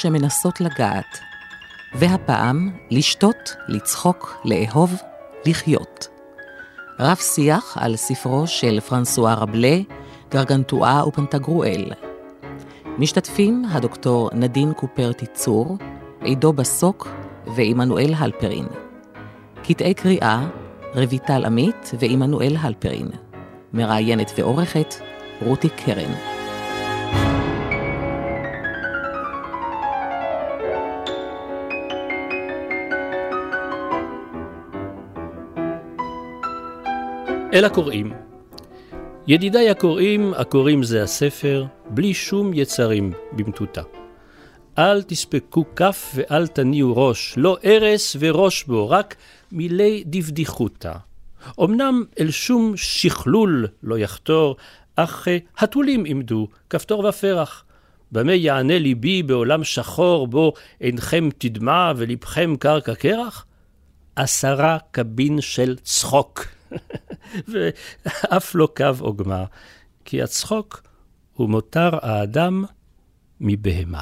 שמנסות לגעת, והפעם לשתות, לצחוק, לאהוב, לחיות. רב שיח על ספרו של פרנסואה רבלה, גרגנטואה ופנטגרואל. משתתפים הדוקטור נדין קופר תיצור, עידו בסוק ועמנואל הלפרין. קטעי קריאה, רויטל עמית ועמנואל הלפרין. מראיינת ועורכת, רותי קרן. אל הקוראים. ידידיי הקוראים, הקוראים זה הספר, בלי שום יצרים במטותא. אל תספקו כף ואל תניעו ראש, לא ארס וראש בו, רק מילי דבדיחותא. אמנם אל שום שכלול לא יחתור, אך התולים עמדו, כפתור ופרח. במה יענה ליבי בעולם שחור, בו עינכם תדמע ולבכם קרקע קרח? עשרה קבין של צחוק. ואף לא קו עוגמה, כי הצחוק הוא מותר האדם מבהמה.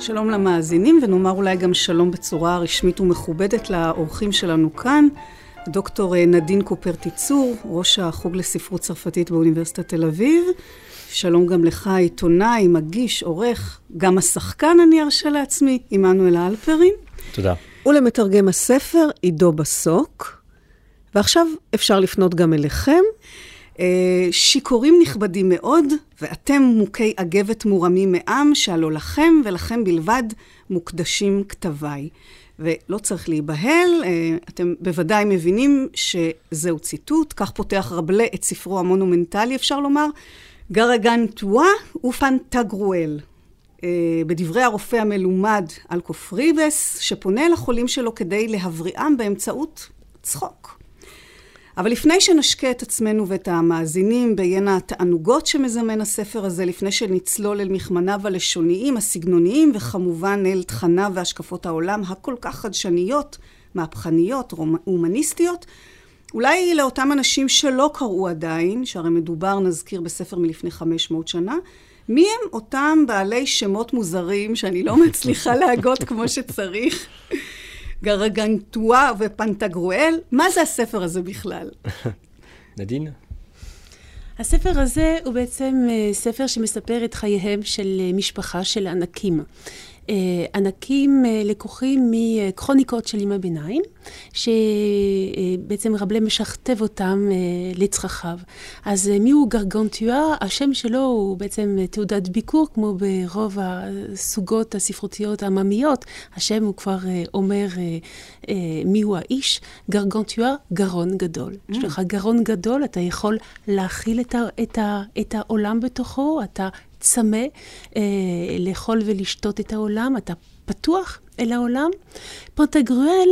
שלום למאזינים, ונאמר אולי גם שלום בצורה רשמית ומכובדת לאורחים שלנו כאן. דוקטור נדין קופר-תיצור, ראש החוג לספרות צרפתית באוניברסיטת תל אביב. שלום גם לך, עיתונאי, מגיש, עורך, גם השחקן, אני ארשה לעצמי, עמנואל אלפרין. תודה. ולמתרגם הספר, עידו בסוק. ועכשיו אפשר לפנות גם אליכם. שיכורים נכבדים מאוד, ואתם מוכי אגבת מורמים מעם, שהלא לכם ולכם בלבד מוקדשים כתביי. ולא צריך להיבהל, אתם בוודאי מבינים שזהו ציטוט, כך פותח רבלה את ספרו המונומנטלי, אפשר לומר, גרגנטואה ופנטגרואל. בדברי הרופא המלומד אלקופריבס, שפונה אל החולים שלו כדי להבריאם באמצעות צחוק. אבל לפני שנשקה את עצמנו ואת המאזינים בעיין התענוגות שמזמן הספר הזה, לפני שנצלול אל מכמניו הלשוניים, הסגנוניים, וכמובן אל תכניו והשקפות העולם הכל כך חדשניות, מהפכניות, הומניסטיות, אולי לאותם אנשים שלא קראו עדיין, שהרי מדובר, נזכיר, בספר מלפני 500 שנה, מי הם אותם בעלי שמות מוזרים שאני לא מצליחה להגות כמו שצריך? גרגנטואה ופנטגרואל, מה זה הספר הזה בכלל? נדין? הספר הזה הוא בעצם ספר שמספר את חייהם של משפחה של ענקים. ענקים לקוחים מקרוניקות של ימי ביניים, שבעצם רבלה משכתב אותם לצרכיו. אז מיהו גרגנטואה? השם שלו הוא בעצם תעודת ביקור, כמו ברוב הסוגות הספרותיות העממיות. השם הוא כבר אומר מיהו האיש. גרגנטואה, גרון גדול. Mm. יש לך גרון גדול, אתה יכול להכיל את, ה, את, ה, את העולם בתוכו, אתה צמא, אה, לאכול ולשתות את העולם, אתה פתוח אל העולם. פונטגרואל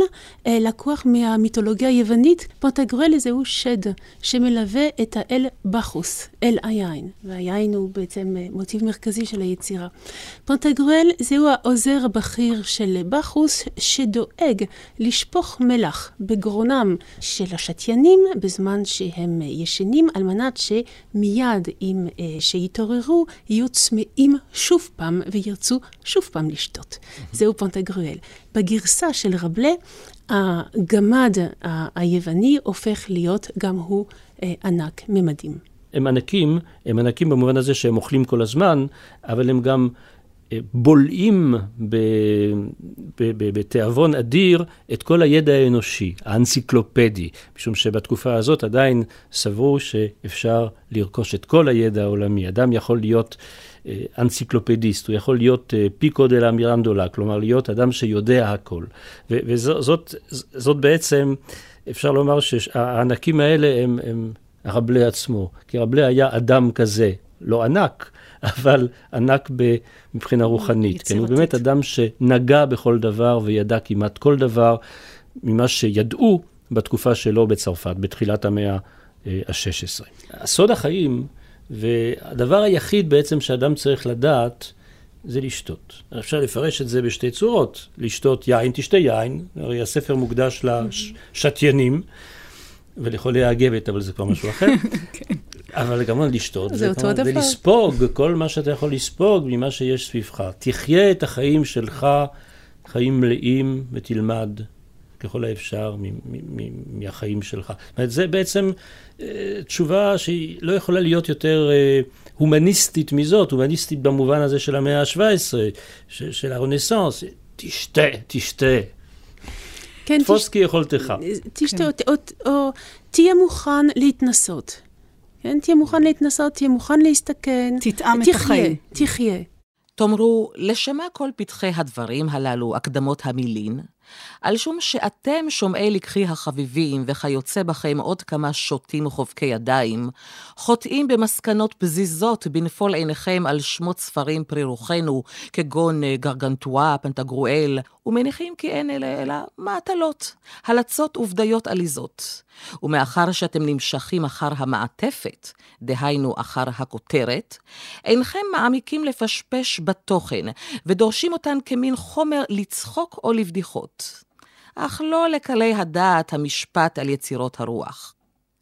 אה, לקוח מהמיתולוגיה היוונית, פונטגרואל זהו שד שמלווה את האל בחוס, אל היין, והיין הוא בעצם אה, מוטיב מרכזי של היצירה. פונטגרואל זהו העוזר הבכיר של בחוס שדואג לשפוך מלח בגרונם של השתיינים בזמן שהם ישנים, על מנת שמיד אם אה, שיתעוררו יהיו צמאים שוב פעם וירצו שוב פעם לשתות. זהו פונטגרואל. בגרסה של רבלה, הגמד היווני הופך להיות גם הוא אה, ענק ממדים. הם ענקים, הם ענקים במובן הזה שהם אוכלים כל הזמן, אבל הם גם בולעים בתיאבון אדיר את כל הידע האנושי, האנציקלופדי, משום שבתקופה הזאת עדיין סברו שאפשר לרכוש את כל הידע העולמי. אדם יכול להיות אה, אנציקלופדיסט, הוא יכול להיות אה, פיקו דה לה מירנדולה, כלומר להיות אדם שיודע הכל. וזאת זאת בעצם, אפשר לומר שהענקים האלה הם, הם רבלה עצמו, כי רבלה היה אדם כזה, לא ענק, אבל ענק מבחינה רוחנית. כן, הוא באמת אדם שנגע בכל דבר וידע כמעט כל דבר ממה שידעו בתקופה שלו בצרפת, בתחילת המאה ה-16. סוד החיים, והדבר היחיד בעצם שאדם צריך לדעת, זה לשתות. אפשר לפרש את זה בשתי צורות. לשתות יין, תשתה יין, הרי הספר מוקדש לשתיינים. ולחולי האגבת, אבל זה כבר משהו אחר. כן. אבל כמובן לשתות, זה אותו דבר. ולספוג כל מה שאתה יכול לספוג ממה שיש סביבך. תחיה את החיים שלך, חיים מלאים, ותלמד ככל האפשר מהחיים שלך. זאת אומרת, זה בעצם אה, תשובה שהיא לא יכולה להיות יותר אה, הומניסטית מזאת, הומניסטית במובן הזה של המאה ה-17, של הרנסאנס. תשתה, תשתה. כן, תפוס כיכולתך. תשתה, כן. או תהיה מוכן להתנסות. כן? תהיה מוכן להתנסות, תהיה מוכן להסתכן. תטעם את החיים. תחיה. תאמרו, לשמה כל פתחי הדברים הללו, הקדמות המילין? על שום שאתם שומעי לקחי החביבים, וכיוצא בכם עוד כמה שוטים וחובקי ידיים, חוטאים במסקנות פזיזות בנפול עיניכם על שמות ספרים פרי רוחנו, כגון אה, גרגנטואה, פנטגרואל, ומניחים כי אין אלה אלא מעטלות, הלצות ובדיות עליזות. ומאחר שאתם נמשכים אחר המעטפת, דהיינו אחר הכותרת, אינכם מעמיקים לפשפש בתוכן, ודורשים אותן כמין חומר לצחוק או לבדיחות. אך לא לקלי הדעת המשפט על יצירות הרוח.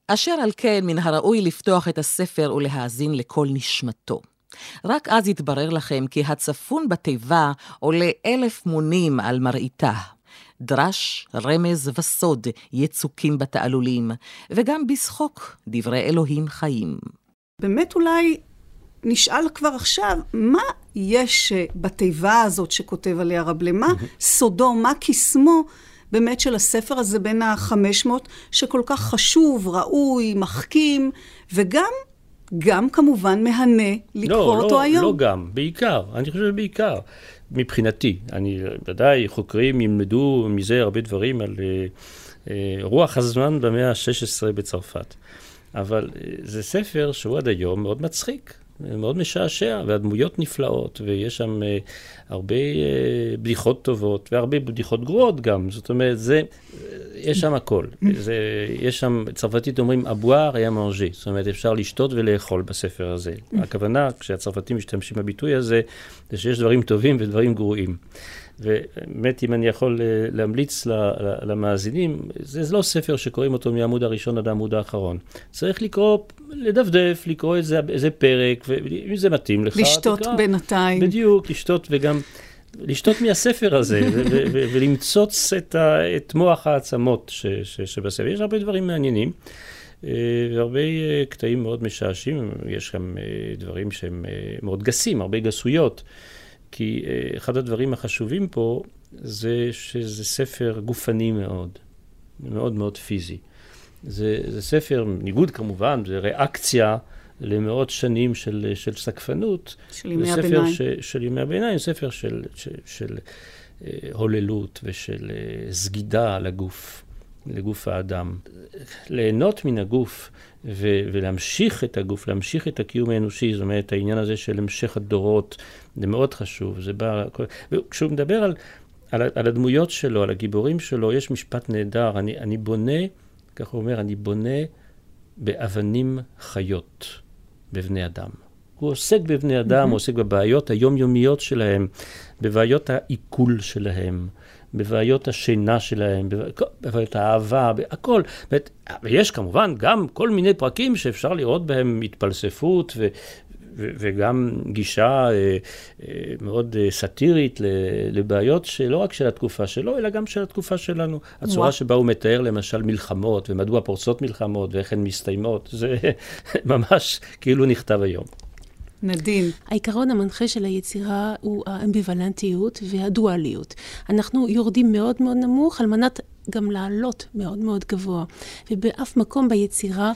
אשר על כן, מן הראוי לפתוח את הספר ולהאזין לכל נשמתו. רק אז יתברר לכם כי הצפון בתיבה עולה אלף מונים על מראיתה. דרש, רמז וסוד יצוקים בתעלולים, וגם בשחוק דברי אלוהים חיים. באמת אולי נשאל כבר עכשיו, מה יש בתיבה הזאת שכותב עליה רב למה סודו, מה קסמו באמת של הספר הזה בין החמש מאות, שכל כך חשוב, ראוי, מחכים, וגם, גם כמובן מהנה לקרוא לא, אותו לא, היום. לא גם, בעיקר, אני חושב שבעיקר, מבחינתי. אני, ודאי, חוקרים ילמדו מזה הרבה דברים על uh, uh, רוח הזמן במאה ה-16 בצרפת. אבל uh, זה ספר שהוא עד היום מאוד מצחיק. מאוד משעשע, והדמויות נפלאות, ויש שם uh, הרבה uh, בדיחות טובות, והרבה בדיחות גרועות גם. זאת אומרת, זה, יש שם הכל. זה, יש שם, צרפתית אומרים, אבואר היה מנג'י. זאת אומרת, אפשר לשתות ולאכול בספר הזה. הכוונה, כשהצרפתים משתמשים בביטוי הזה, זה שיש דברים טובים ודברים גרועים. ובאמת, אם אני יכול אה, להמליץ למאזינים, זה לא ספר שקוראים אותו מהעמוד הראשון עד העמוד האחרון. צריך לקרוא, לדפדף, לקרוא איזה, איזה פרק, ואם זה מתאים לך, לשתות תקרא. בינתיים. בדיוק, לשתות וגם... לשתות מהספר הזה ולמצוץ את, ה- את מוח העצמות ש- ש- שבספר. יש הרבה דברים מעניינים. אה, והרבה אה, קטעים מאוד משעשים, יש גם דברים שהם מאוד גסים, הרבה גסויות. כי uh, אחד הדברים החשובים פה זה שזה ספר גופני מאוד, מאוד מאוד פיזי. זה, זה ספר, ניגוד כמובן, זה ריאקציה למאות שנים של, של סקפנות. של ימי הביניים. ש, של ימי הביניים, ספר של, של, של uh, הוללות ושל סגידה לגוף. לגוף האדם. ליהנות מן הגוף ו- ולהמשיך את הגוף, להמשיך את הקיום האנושי, זאת אומרת, העניין הזה של המשך הדורות, זה מאוד חשוב. זה בא... כשהוא מדבר על, על, על הדמויות שלו, על הגיבורים שלו, יש משפט נהדר. אני, אני בונה, כך הוא אומר, אני בונה באבנים חיות, בבני אדם. הוא עוסק בבני אדם, mm-hmm. הוא עוסק בבעיות היומיומיות שלהם, בבעיות העיכול שלהם. בבעיות השינה שלהם, בבעיות האהבה, הכל. ויש כמובן גם כל מיני פרקים שאפשר לראות בהם התפלספות ו, וגם גישה אה, אה, מאוד אה, סאטירית לבעיות שלא רק של התקופה שלו, אלא גם של התקופה שלנו. הצורה וואו. שבה הוא מתאר למשל מלחמות, ומדוע פורצות מלחמות, ואיך הן מסתיימות, זה ממש כאילו נכתב היום. נדין. העיקרון המנחה של היצירה הוא האמביוולנטיות והדואליות. אנחנו יורדים מאוד מאוד נמוך על מנת גם לעלות מאוד מאוד גבוה. ובאף מקום ביצירה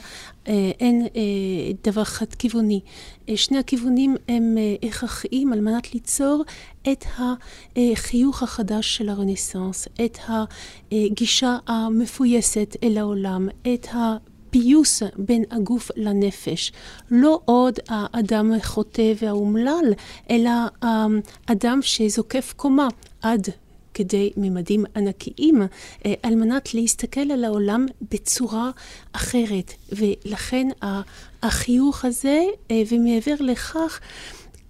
אה, אין אה, דבר חד-כיווני. אה, שני הכיוונים הם אה, הכרחיים על מנת ליצור את החיוך החדש של הרנסאנס, את הגישה המפויסת אל העולם, את ה... פיוס בין הגוף לנפש. לא עוד האדם החוטא והאומלל, אלא האדם שזוקף קומה עד כדי ממדים ענקיים, אה, על מנת להסתכל על העולם בצורה אחרת. ולכן החיוך הזה, אה, ומעבר לכך,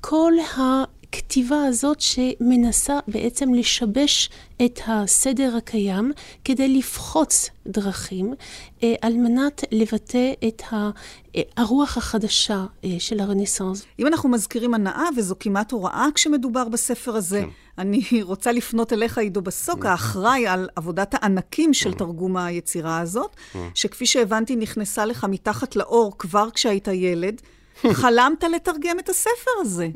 כל ה... הכתיבה הזאת שמנסה בעצם לשבש את הסדר הקיים כדי לפחוץ דרכים אה, על מנת לבטא את הרוח החדשה אה, של הרנסאנס. אם אנחנו מזכירים הנאה, וזו כמעט הוראה כשמדובר בספר הזה, כן. אני רוצה לפנות אליך, עידו בסוק, האחראי על עבודת הענקים של תרגום היצירה הזאת, שכפי שהבנתי נכנסה לך מתחת לאור כבר כשהיית ילד. חלמת לתרגם את הספר הזה.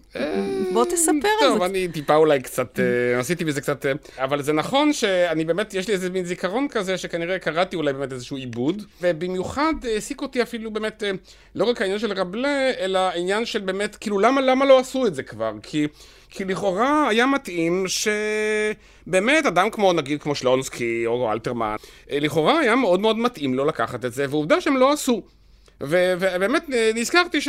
בוא תספר על זה. טוב, אני טיפה אולי קצת, אה, עשיתי בזה קצת, אה, אבל זה נכון שאני באמת, יש לי איזה מין זיכרון כזה, שכנראה קראתי אולי באמת איזשהו עיבוד, ובמיוחד העסיק אותי אפילו באמת, אה, לא רק העניין של רבלה, אלא העניין של באמת, כאילו, למה, למה לא עשו את זה כבר? כי... כי לכאורה היה מתאים שבאמת אדם כמו נגיד כמו שלונסקי או אלתרמן, לכאורה היה מאוד מאוד מתאים לו לקחת את זה, ועובדה שהם לא עשו. ובאמת אה, נזכרתי ש...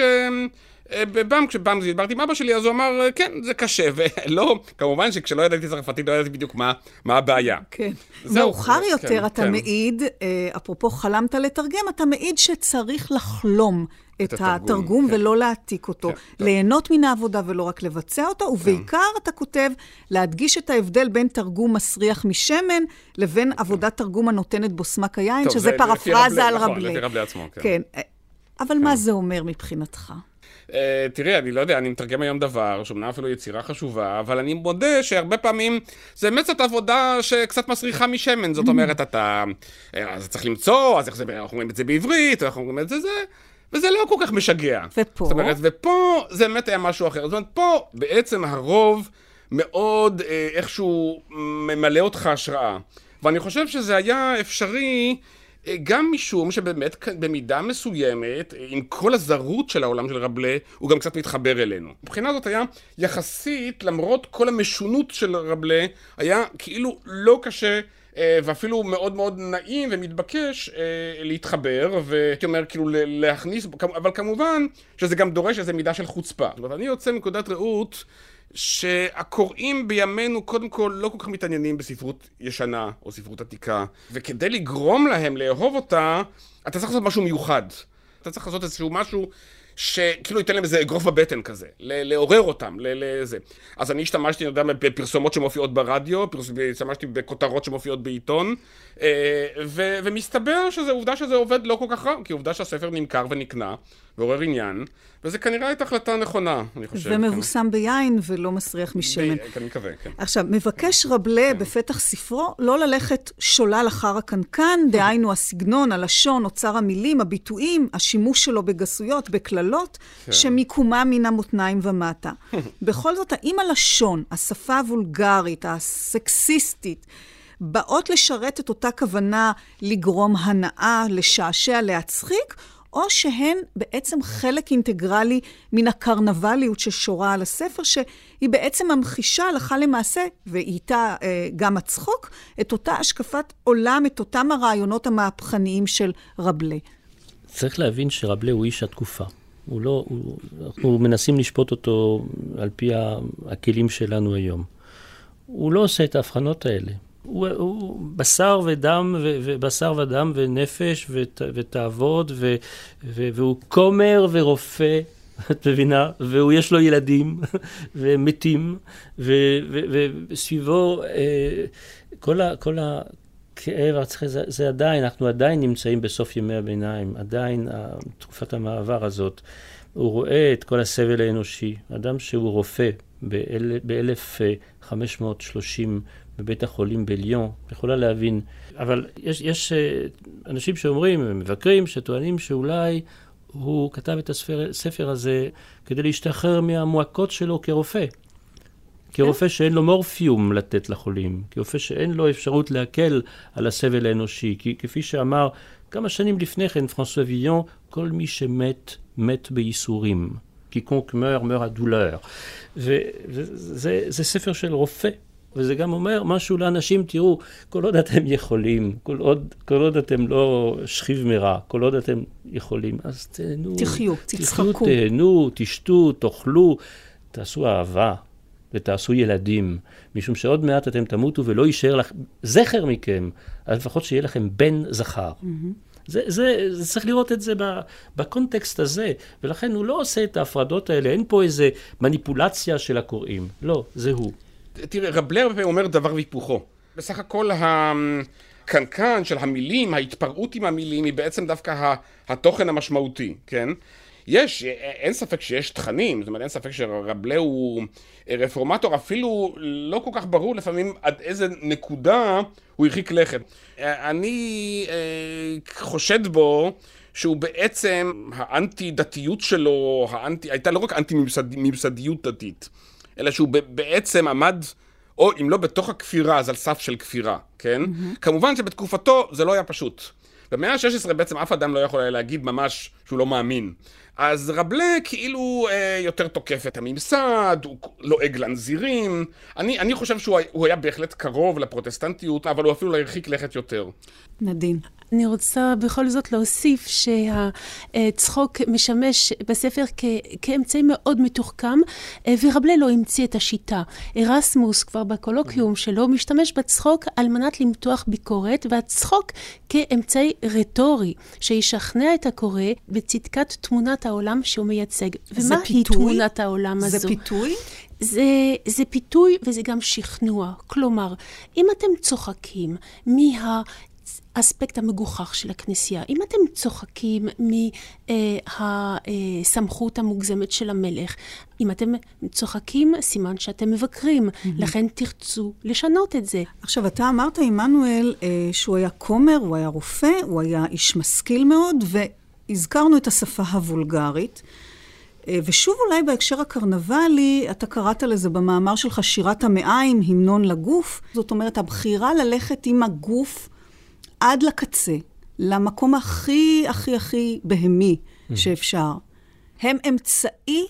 אה, כשפעם דיברתי עם אבא שלי, אז הוא אמר, כן, זה קשה, ולא, כמובן שכשלא ידעתי צרפתית, לא ידעתי בדיוק מה, מה הבעיה. כן. מאוחר יותר כן, אתה כן. מעיד, אה, אפרופו חלמת לתרגם, אתה מעיד שצריך לחלום את, את התרגום כן. ולא להעתיק אותו. כן, ליהנות מן העבודה ולא רק לבצע אותו, ובעיקר כן. אתה כותב להדגיש את ההבדל בין תרגום מסריח משמן לבין עבודת תרגום הנותנת בו סמק היין, טוב, שזה פרפרזה על רבלי. נכון, לפי רבלי עצמו, כן. כן. אבל כן. מה זה אומר מבחינתך? Uh, תראי, אני לא יודע, אני מתרגם היום דבר, שאומנם אפילו יצירה חשובה, אבל אני מודה שהרבה פעמים זה באמת זאת עבודה שקצת מסריחה משמן. זאת אומרת, אתה... אה, אז צריך למצוא, אז איך זה, אנחנו אומרים את זה בעברית, אנחנו אומרים את זה זה, וזה לא כל כך משגע. ופה? זאת אומרת, ופה זה באמת היה משהו אחר. זאת אומרת, פה בעצם הרוב מאוד אה, איכשהו ממלא אותך השראה. ואני חושב שזה היה אפשרי... גם משום שבאמת במידה מסוימת, עם כל הזרות של העולם של רבלה, הוא גם קצת מתחבר אלינו. מבחינה זאת היה יחסית, למרות כל המשונות של רבלה, היה כאילו לא קשה אה, ואפילו מאוד מאוד נעים ומתבקש אה, להתחבר, והייתי אומר כאילו להכניס, אבל כמובן שזה גם דורש איזו מידה של חוצפה. זאת אומרת, אני יוצא מנקודת ראות שהקוראים בימינו קודם כל לא כל כך מתעניינים בספרות ישנה או ספרות עתיקה, וכדי לגרום להם לאהוב אותה, אתה צריך לעשות משהו מיוחד. אתה צריך לעשות איזשהו משהו שכאילו ייתן להם איזה אגרוף בבטן כזה, לעורר אותם, לזה. אז אני השתמשתי, אני יודע, בפרסומות שמופיעות ברדיו, השתמשתי בכותרות שמופיעות בעיתון, אה, ומסתבר שזה עובדה שזה עובד לא כל כך רע, כי עובדה שהספר נמכר ונקנה, ועורר עניין, וזה כנראה הייתה החלטה נכונה, אני חושב. ומבוסם כן. ביין ולא מסריח משמן. אני מקווה, כן. עכשיו, מבקש רבלה כן. בפתח ספרו לא ללכת שולל אחר הקנקן, דהיינו הסגנון, הלשון, אוצר המילים, הביטויים, השימוש שלו בגסויות, בקללות, כן. שמיקומם מן המותניים ומטה. בכל זאת, האם הלשון, השפה הוולגרית, הסקסיסטית, באות לשרת את אותה כוונה לגרום הנאה, לשעשע, להצחיק, או שהן בעצם חלק אינטגרלי מן הקרנבליות ששורה על הספר, שהיא בעצם ממחישה הלכה למעשה, ואיתה אה, גם הצחוק, את אותה השקפת עולם, את אותם הרעיונות המהפכניים של רבלה. צריך להבין שרבלה הוא איש התקופה. הוא לא, הוא, אנחנו מנסים לשפוט אותו על פי הכלים שלנו היום. הוא לא עושה את ההבחנות האלה. הוא, הוא בשר ודם, ו, ובשר ודם ונפש ות, ותעבוד, ו, ו, והוא כומר ורופא, את מבינה? ויש לו ילדים ומתים, וסביבו אה, כל, ה, כל הכאב, זה, זה עדיין, אנחנו עדיין נמצאים בסוף ימי הביניים, עדיין תקופת המעבר הזאת. הוא רואה את כל הסבל האנושי, אדם שהוא רופא ב-1530 בבית החולים בליון, יכולה להבין. אבל יש, יש אה, אנשים שאומרים, מבקרים, שטוענים שאולי הוא כתב את הספר הזה כדי להשתחרר מהמועקות שלו כרופא. כרופא שאין לו מורפיום לתת לחולים, כרופא שאין לו אפשרות להקל על הסבל האנושי, כי כפי שאמר כמה שנים לפני כן פרנסואה ויון, כל מי שמת, מת בייסורים. קיקונק מר, מר הדולר. וזה ספר של רופא, וזה גם אומר משהו לאנשים, תראו, כל עוד אתם יכולים, כל עוד, כל עוד אתם לא שכיב מרע, כל עוד אתם יכולים, אז תהנו. תחיו, תצחקו. תחיו, תהנו, תשתו, תאכלו, תעשו אהבה. ותעשו ילדים, משום שעוד מעט אתם תמותו ולא יישאר לך זכר מכם, אז לפחות שיהיה לכם בן זכר. Mm-hmm. זה, זה, זה צריך לראות את זה בקונטקסט הזה, ולכן הוא לא עושה את ההפרדות האלה, אין פה איזה מניפולציה של הקוראים, לא, זה הוא. תראה, רב הרבה אומר דבר והיפוכו. בסך הכל הקנקן של המילים, ההתפרעות עם המילים, היא בעצם דווקא התוכן המשמעותי, כן? יש, אין ספק שיש תכנים, זאת אומרת, אין ספק שרבלה הוא רפורמטור, אפילו לא כל כך ברור לפעמים עד איזה נקודה הוא הרחיק לכת. אני אה, חושד בו שהוא בעצם, האנטי דתיות שלו, האנטי, הייתה לא רק אנטי ממסד, ממסדיות דתית, אלא שהוא בעצם עמד, או אם לא בתוך הכפירה, אז על סף של כפירה, כן? Mm-hmm. כמובן שבתקופתו זה לא היה פשוט. במאה ה-16 בעצם אף אדם לא יכול היה להגיד ממש שהוא לא מאמין. אז רבלה כאילו אה, יותר תוקף את הממסד, הוא לועג לנזירים. אני, אני חושב שהוא היה בהחלט קרוב לפרוטסטנטיות, אבל הוא אפילו לא הרחיק לכת יותר. נדין. אני רוצה בכל זאת להוסיף שהצחוק משמש בספר כ- כאמצעי מאוד מתוחכם, אה, ורבלה לא המציא את השיטה. ארסמוס כבר בקולוקיום שלו משתמש בצחוק על מנת למתוח ביקורת, והצחוק כאמצעי רטורי, שישכנע את הקורא בצדקת תמונת העולם שהוא מייצג. ומה היא תמונת העולם הזו? זה פיתוי? זה, זה פיתוי וזה גם שכנוע. כלומר, אם אתם צוחקים מה... האספקט המגוחך של הכנסייה. אם אתם צוחקים מהסמכות המוגזמת של המלך, אם אתם צוחקים, סימן שאתם מבקרים, mm-hmm. לכן תרצו לשנות את זה. עכשיו, אתה אמרת, עמנואל, אה, שהוא היה כומר, הוא היה רופא, הוא היה איש משכיל מאוד, והזכרנו את השפה הוולגרית. אה, ושוב אולי בהקשר הקרנבלי, אתה קראת לזה במאמר שלך שירת המעיים, המנון לגוף. זאת אומרת, הבחירה ללכת עם הגוף עד לקצה, למקום הכי הכי הכי בהמי שאפשר, הם אמצעי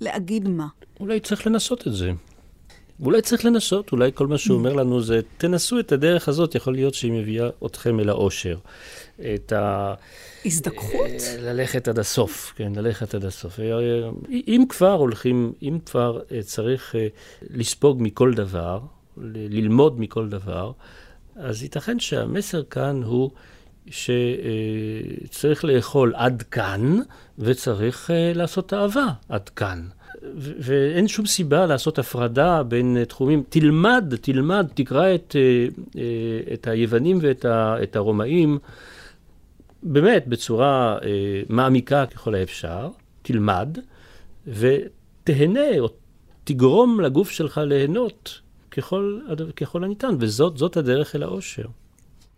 להגיד מה. אולי צריך לנסות את זה. אולי צריך לנסות, אולי כל מה שהוא אומר לנו זה, תנסו את הדרך הזאת, יכול להיות שהיא מביאה אתכם אל האושר. את ה... הזדככות? אה, ללכת עד הסוף, כן, ללכת עד הסוף. אה, אם כבר הולכים, אם כבר אה, צריך לספוג מכל דבר, ללמוד מכל דבר, אז ייתכן שהמסר כאן הוא שצריך לאכול עד כאן, וצריך אה, לעשות אהבה עד כאן. ואין שום סיבה לעשות הפרדה בין תחומים. תלמד, תלמד, תקרא את, אה, אה, את היוונים ואת הרומאים באמת בצורה מעמיקה ככל האפשר, תלמד, ותהנה, או תגרום לגוף שלך ליהנות ככל, ככל הניתן, וזאת הדרך אל האושר.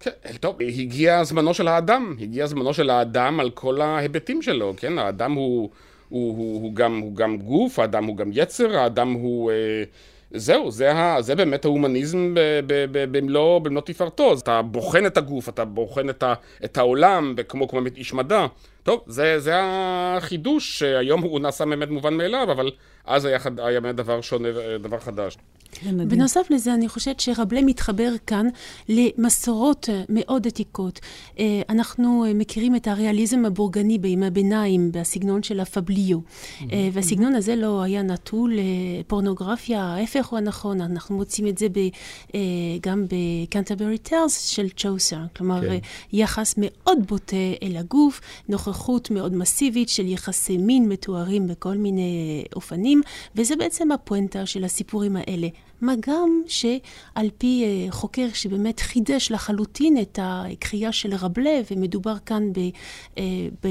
כן, טוב, הגיע זמנו של האדם, הגיע זמנו של האדם על כל ההיבטים שלו, כן? האדם הוא, הוא, הוא, הוא, גם, הוא גם גוף, האדם הוא גם יצר, האדם הוא... אה, זהו, זה, ה, זה באמת ההומניזם במלוא, תפארתו. אתה בוחן את הגוף, אתה בוחן את, ה, את העולם, כמו כמו איש מדע. טוב, זה, זה החידוש, שהיום הוא נעשה באמת מובן מאליו, אבל אז היה, היה דבר שונה, דבר חדש. כן, בנוסף לזה, אני חושבת שרבלה מתחבר כאן למסורות אה, מאוד עתיקות. אה, אנחנו אה, מכירים את הריאליזם הבורגני בימי הביניים, בסגנון של הפבליו. והסגנון הזה לא היה נטול לפורנוגרפיה, ההפך הוא הנכון, אנחנו מוצאים את זה ב, גם בקנטברי טרס של צ'וסר. כלומר, כן. יחס מאוד בוטה אל הגוף, נוכחות מאוד מסיבית של יחסי מין מתוארים בכל מיני אופנים, וזה בעצם הפואנטה של הסיפורים האלה. מה גם שעל פי אה, חוקר שבאמת חידש לחלוטין את הקריאה של רבלה, ומדובר כאן ב, אה, ב,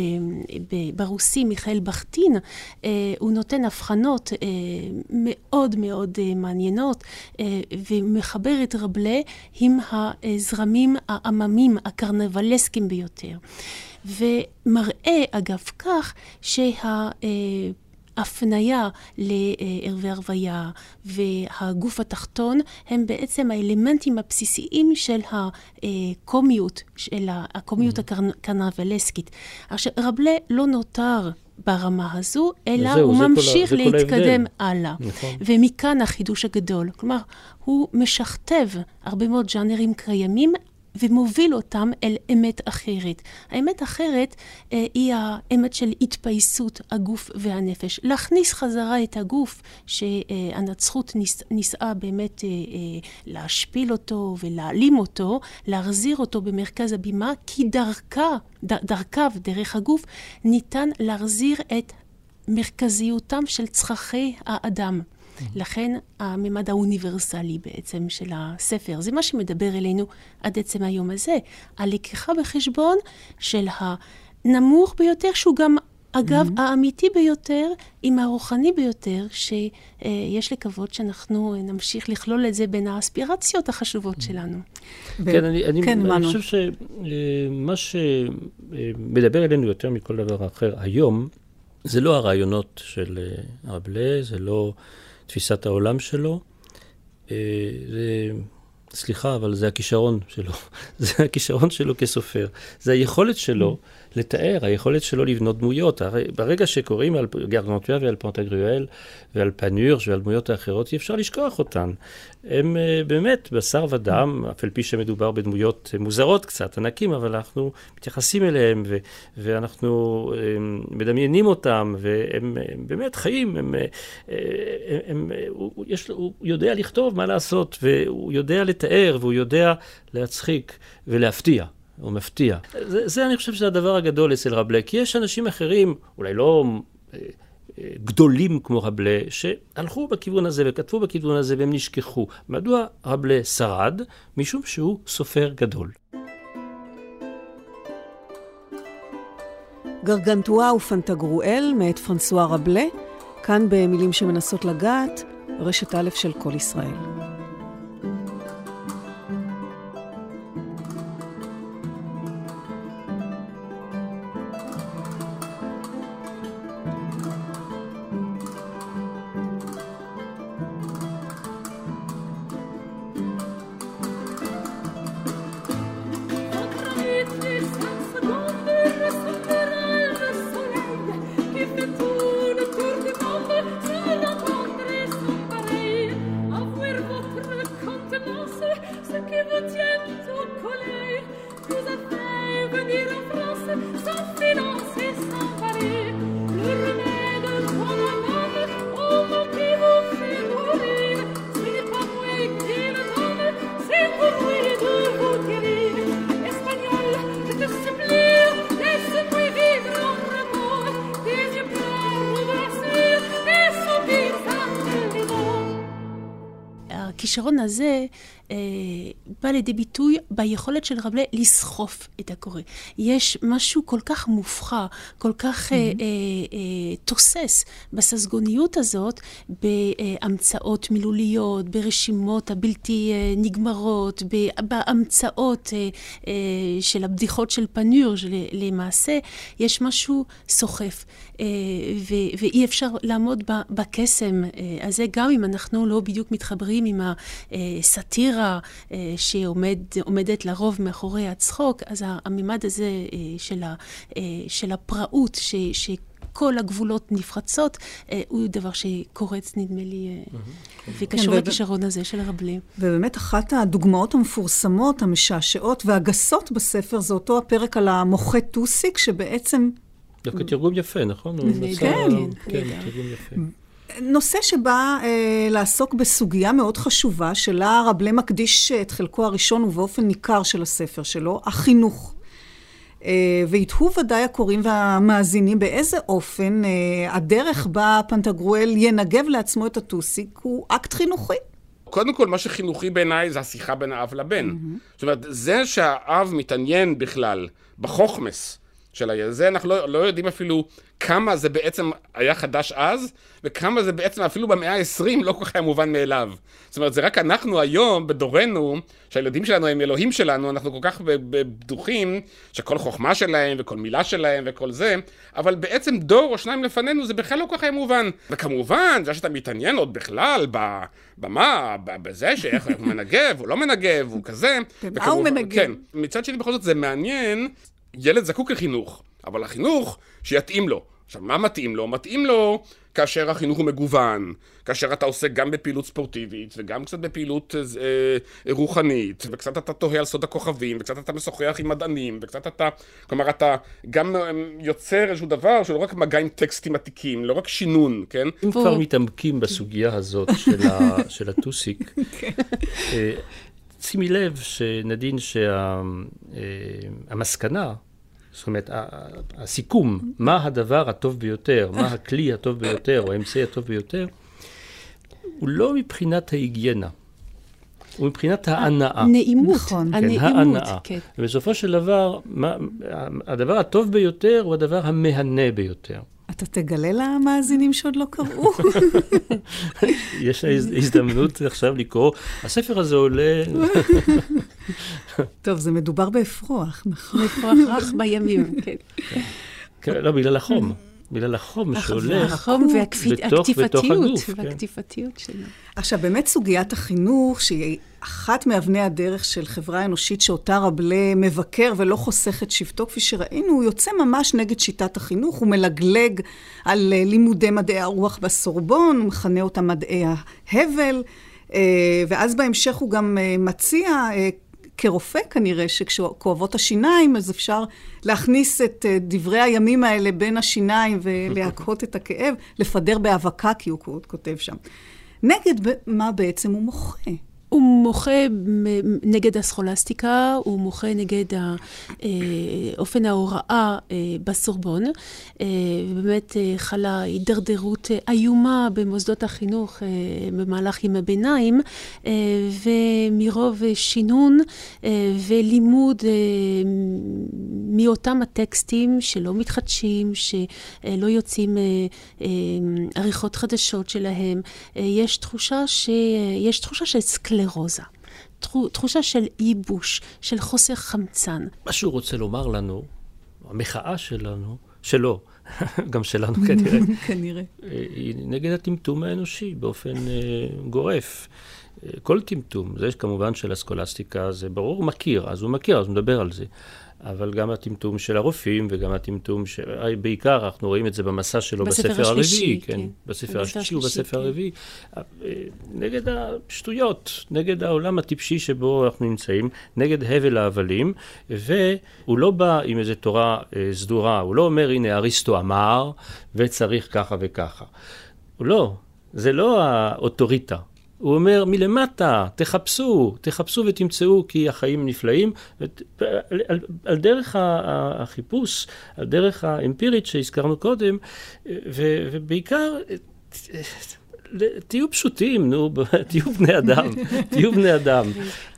ב, ברוסי מיכאל בכטין, אה, הוא נותן הבחנות מאוד מאוד מעניינות, ומחבר את רבלה עם הזרמים העממים הקרנבלסקיים ביותר. ומראה אגב כך שה... הפניה לערבי הרוויה והגוף התחתון הם בעצם האלמנטים הבסיסיים של הקומיות, של הקומיות mm-hmm. הקרנבלסקית. עכשיו, רבלה לא נותר ברמה הזו, אלא הוא ממשיך כל, להתקדם הלאה. נכון. ומכאן החידוש הגדול. כלומר, הוא משכתב הרבה מאוד ג'אנרים קיימים ומוביל אותם אל אמת אחרת. האמת אחרת אה, היא האמת של התפייסות הגוף והנפש. להכניס חזרה את הגוף שהנצחות ניס, באמת אה, אה, להשפיל אותו ולהעלים אותו, להחזיר אותו במרכז הבימה, כי דרכה, ד, דרכיו, דרך הגוף, ניתן להחזיר את מרכזיותם של צרכי האדם. לכן הממד האוניברסלי בעצם של הספר, זה מה שמדבר אלינו עד עצם היום הזה. הלקיחה בחשבון של הנמוך ביותר, שהוא גם אגב, mm-hmm. האמיתי ביותר עם הרוחני ביותר, שיש לקוות שאנחנו נמשיך לכלול את זה בין האספירציות החשובות mm-hmm. שלנו. כן, אני, אני, כן, אני חושב שמה שמדבר אלינו יותר מכל דבר אחר היום, זה לא הרעיונות של רבלה, זה לא תפיסת העולם שלו. אה, זה, סליחה, אבל זה הכישרון שלו. זה הכישרון שלו כסופר. זה היכולת שלו לתאר, היכולת שלו לבנות דמויות. הרי ברגע שקוראים על גרגנטויה ועל פנטגריואל ועל פניורש ועל דמויות האחרות, אי אפשר לשכוח אותן. הם uh, באמת בשר ודם, אף על פי שמדובר בדמויות מוזרות קצת, ענקים, אבל אנחנו מתייחסים אליהם ו- ואנחנו um, מדמיינים אותם, והם הם באמת חיים, הם, הם, הם, הוא, יש, הוא יודע לכתוב מה לעשות, והוא יודע לתאר, והוא יודע להצחיק ולהפתיע. הוא מפתיע. זה, זה אני חושב שזה הדבר הגדול אצל רבלה, כי יש אנשים אחרים, אולי לא אה, אה, גדולים כמו רבלה, שהלכו בכיוון הזה וכתבו בכיוון הזה והם נשכחו. מדוע רבלה שרד? משום שהוא סופר גדול. גרגנטואה ופנטגרואל מאת פרנסואה רבלה, כאן במילים שמנסות לגעת, רשת א' של כל ישראל. הכישרון הזה אה, בא לידי ביטוי ביכולת של רבלה לסחוף את הקורא. יש משהו כל כך מופחע, כל כך mm-hmm. אה, אה, אה, תוסס בססגוניות הזאת, בהמצאות מילוליות, ברשימות הבלתי אה, נגמרות, בהמצאות אה, אה, של הבדיחות של פניור, למעשה יש משהו סוחף. אה, ואי אפשר לעמוד בקסם אה, הזה, גם אם אנחנו לא בדיוק מתחברים עם הסאטירה אה, שעומדת לרוב מאחורי הצחוק, אז הממד הזה של, ה, של הפראות, ש, ש כל הגבולות נפרצות, הוא דבר שקורץ, נדמה לי, וקשור כן, לכישרון הזה של הרבלי. ובאמת, אחת הדוגמאות המפורסמות, המשעשעות והגסות בספר, זה אותו הפרק על המוחה טוסיק, שבעצם דווקא תרגום יפה, נכון? כן, כן, כן, תרגום יפה. נושא שבא אה, לעסוק בסוגיה מאוד חשובה, שלה רבלה מקדיש את חלקו הראשון ובאופן ניכר של הספר שלו, החינוך. אה, ויתהו ודאי הקוראים והמאזינים באיזה אופן אה, הדרך בה פנטגרואל ינגב לעצמו את הטוסיק הוא אקט חינוכי. קודם כל, מה שחינוכי בעיניי זה השיחה בין האב לבן. Mm-hmm. זאת אומרת, זה שהאב מתעניין בכלל בחוכמס של הילד, זה אנחנו לא, לא יודעים אפילו כמה זה בעצם היה חדש אז, וכמה זה בעצם אפילו במאה ה-20 לא כל כך היה מובן מאליו. זאת אומרת, זה רק אנחנו היום, בדורנו, שהילדים שלנו הם אלוהים שלנו, אנחנו כל כך בטוחים שכל חוכמה שלהם, וכל מילה שלהם, וכל זה, אבל בעצם דור או שניים לפנינו זה בכלל לא כל כך היה מובן. וכמובן, זה שאתה מתעניין עוד בכלל במה, בזה שאיך הוא מנגב, הוא לא מנגב, הוא כזה. במה הוא מנגב? כן. מצד שני, בכל זאת זה מעניין, ילד זקוק לחינוך, אבל החינוך שיתאים לו. עכשיו, מה מתאים לו? מתאים לו כאשר החינוך הוא מגוון, כאשר אתה עוסק גם בפעילות ספורטיבית, וגם קצת בפעילות אה, רוחנית, וקצת אתה תוהה על סוד הכוכבים, וקצת אתה משוחח עם מדענים, וקצת אתה, כלומר, אתה גם אה, יוצר איזשהו דבר שהוא לא רק מגע עם טקסטים עתיקים, לא רק שינון, כן? אם כבר מתעמקים בסוגיה הזאת של, ה, של הטוסיק, כן. אה, שימי לב שנדין שהמסקנה, שה, זאת אומרת, הסיכום, מה הדבר הטוב ביותר, מה הכלי הטוב ביותר, או האמצעי הטוב ביותר, הוא לא מבחינת ההיגיינה. הוא מבחינת ההנאה. הנעימות, נכון. כן, ההנאה. כן. ובסופו של דבר, מה, הדבר הטוב ביותר הוא הדבר המהנה ביותר. אתה תגלה למאזינים שעוד לא קראו. יש הזדמנות עכשיו לקרוא. הספר הזה עולה... טוב, זה מדובר באפרוח, נכון? אפרוח רך בימים, כן. כן, לא, בגלל החום. בגלל החום שהולך החום והקטיפתיות, כן. והקטיפתיות שלו. עכשיו, באמת סוגיית החינוך, שהיא אחת מאבני הדרך של חברה אנושית שאותה רבלה מבקר ולא חוסך את שבטו, כפי שראינו, הוא יוצא ממש נגד שיטת החינוך, הוא מלגלג על אה, לימודי מדעי הרוח בסורבון, הוא מכנה אותם מדעי ההבל, אה, ואז בהמשך הוא גם אה, מציע כרופא כנראה, שכשכואבות השיניים, אז אפשר להכניס את דברי הימים האלה בין השיניים ולהקהות את הכאב, לפדר באבקה, כי הוא כותב שם. נגד מה בעצם הוא מוחה? הוא מוחה נגד הסכולסטיקה, הוא מוחה נגד אה, אופן ההוראה אה, בסורבון, אה, ובאמת חלה הידרדרות איומה במוסדות החינוך במהלך ימי ביניים, ומרוב שינון ולימוד מאותם הטקסטים שלא מתחדשים, שלא יוצאים עריכות חדשות שלהם, יש תחושה, ש... יש תחושה של סקלר. סקלרוזה. תחושה של ייבוש, של חוסר חמצן. מה שהוא רוצה לומר לנו, המחאה שלנו, שלו, גם שלנו כנראה, כנראה, היא נגד הטמטום האנושי באופן uh, גורף. אה, כל טמטום, זה כמובן של הסקולסטיקה, זה ברור, מכיר, אז הוא מכיר, אז הוא מדבר על זה. אבל גם הטמטום של הרופאים וגם הטמטום, ש... בעיקר אנחנו רואים את זה במסע שלו בספר, בספר הרביעי, כן, כן. בספר השלישי ובספר כן. הרביעי, אה, נגד השטויות, נגד העולם הטיפשי שבו אנחנו נמצאים, נגד הבל ההבלים, והוא לא בא עם איזו תורה אה, סדורה, הוא לא אומר, הנה אריסטו אמר, וצריך ככה וככה. הוא לא, זה לא האוטוריטה. הוא אומר, מלמטה, תחפשו, תחפשו ותמצאו כי החיים נפלאים. על, על, על דרך החיפוש, על דרך האמפירית שהזכרנו קודם, ו, ובעיקר, תהיו פשוטים, נו, תהיו בני אדם, תהיו בני אדם.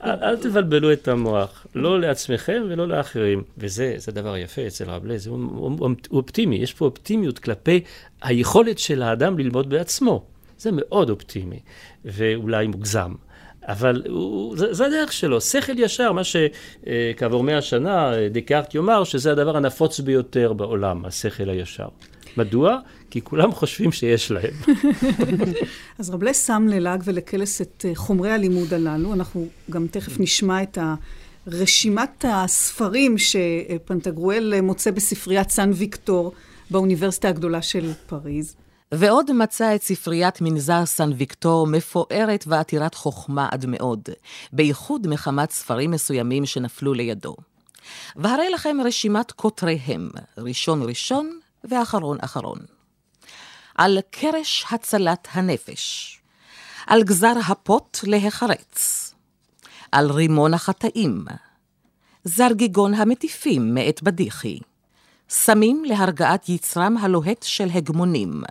אל, אל תבלבלו את המוח, לא לעצמכם ולא לאחרים. וזה דבר יפה אצל רב לז, הוא, הוא, הוא אופטימי, יש פה אופטימיות כלפי היכולת של האדם ללמוד בעצמו. זה מאוד אופטימי, ואולי מוגזם. אבל הוא, זה, זה הדרך שלו, שכל ישר, מה שכעבור מאה שנה דקארט יאמר שזה הדבר הנפוץ ביותר בעולם, השכל הישר. מדוע? כי כולם חושבים שיש להם. אז רב לס שם ללעג ולקלס את אה, חומרי הלימוד הללו. אנחנו גם תכף נשמע את רשימת הספרים שפנטגרואל מוצא בספריית סן ויקטור באוניברסיטה הגדולה של פריז. ועוד מצא את ספריית מנזר סן ויקטור מפוארת ועתירת חוכמה עד מאוד, בייחוד מחמת ספרים מסוימים שנפלו לידו. והרי לכם רשימת כותריהם, ראשון ראשון ואחרון אחרון. על קרש הצלת הנפש, על גזר הפוט להחרץ, על רימון החטאים, זרגיגון המטיפים מאת בדיחי, סמים להרגעת יצרם הלוהט של הגמונים,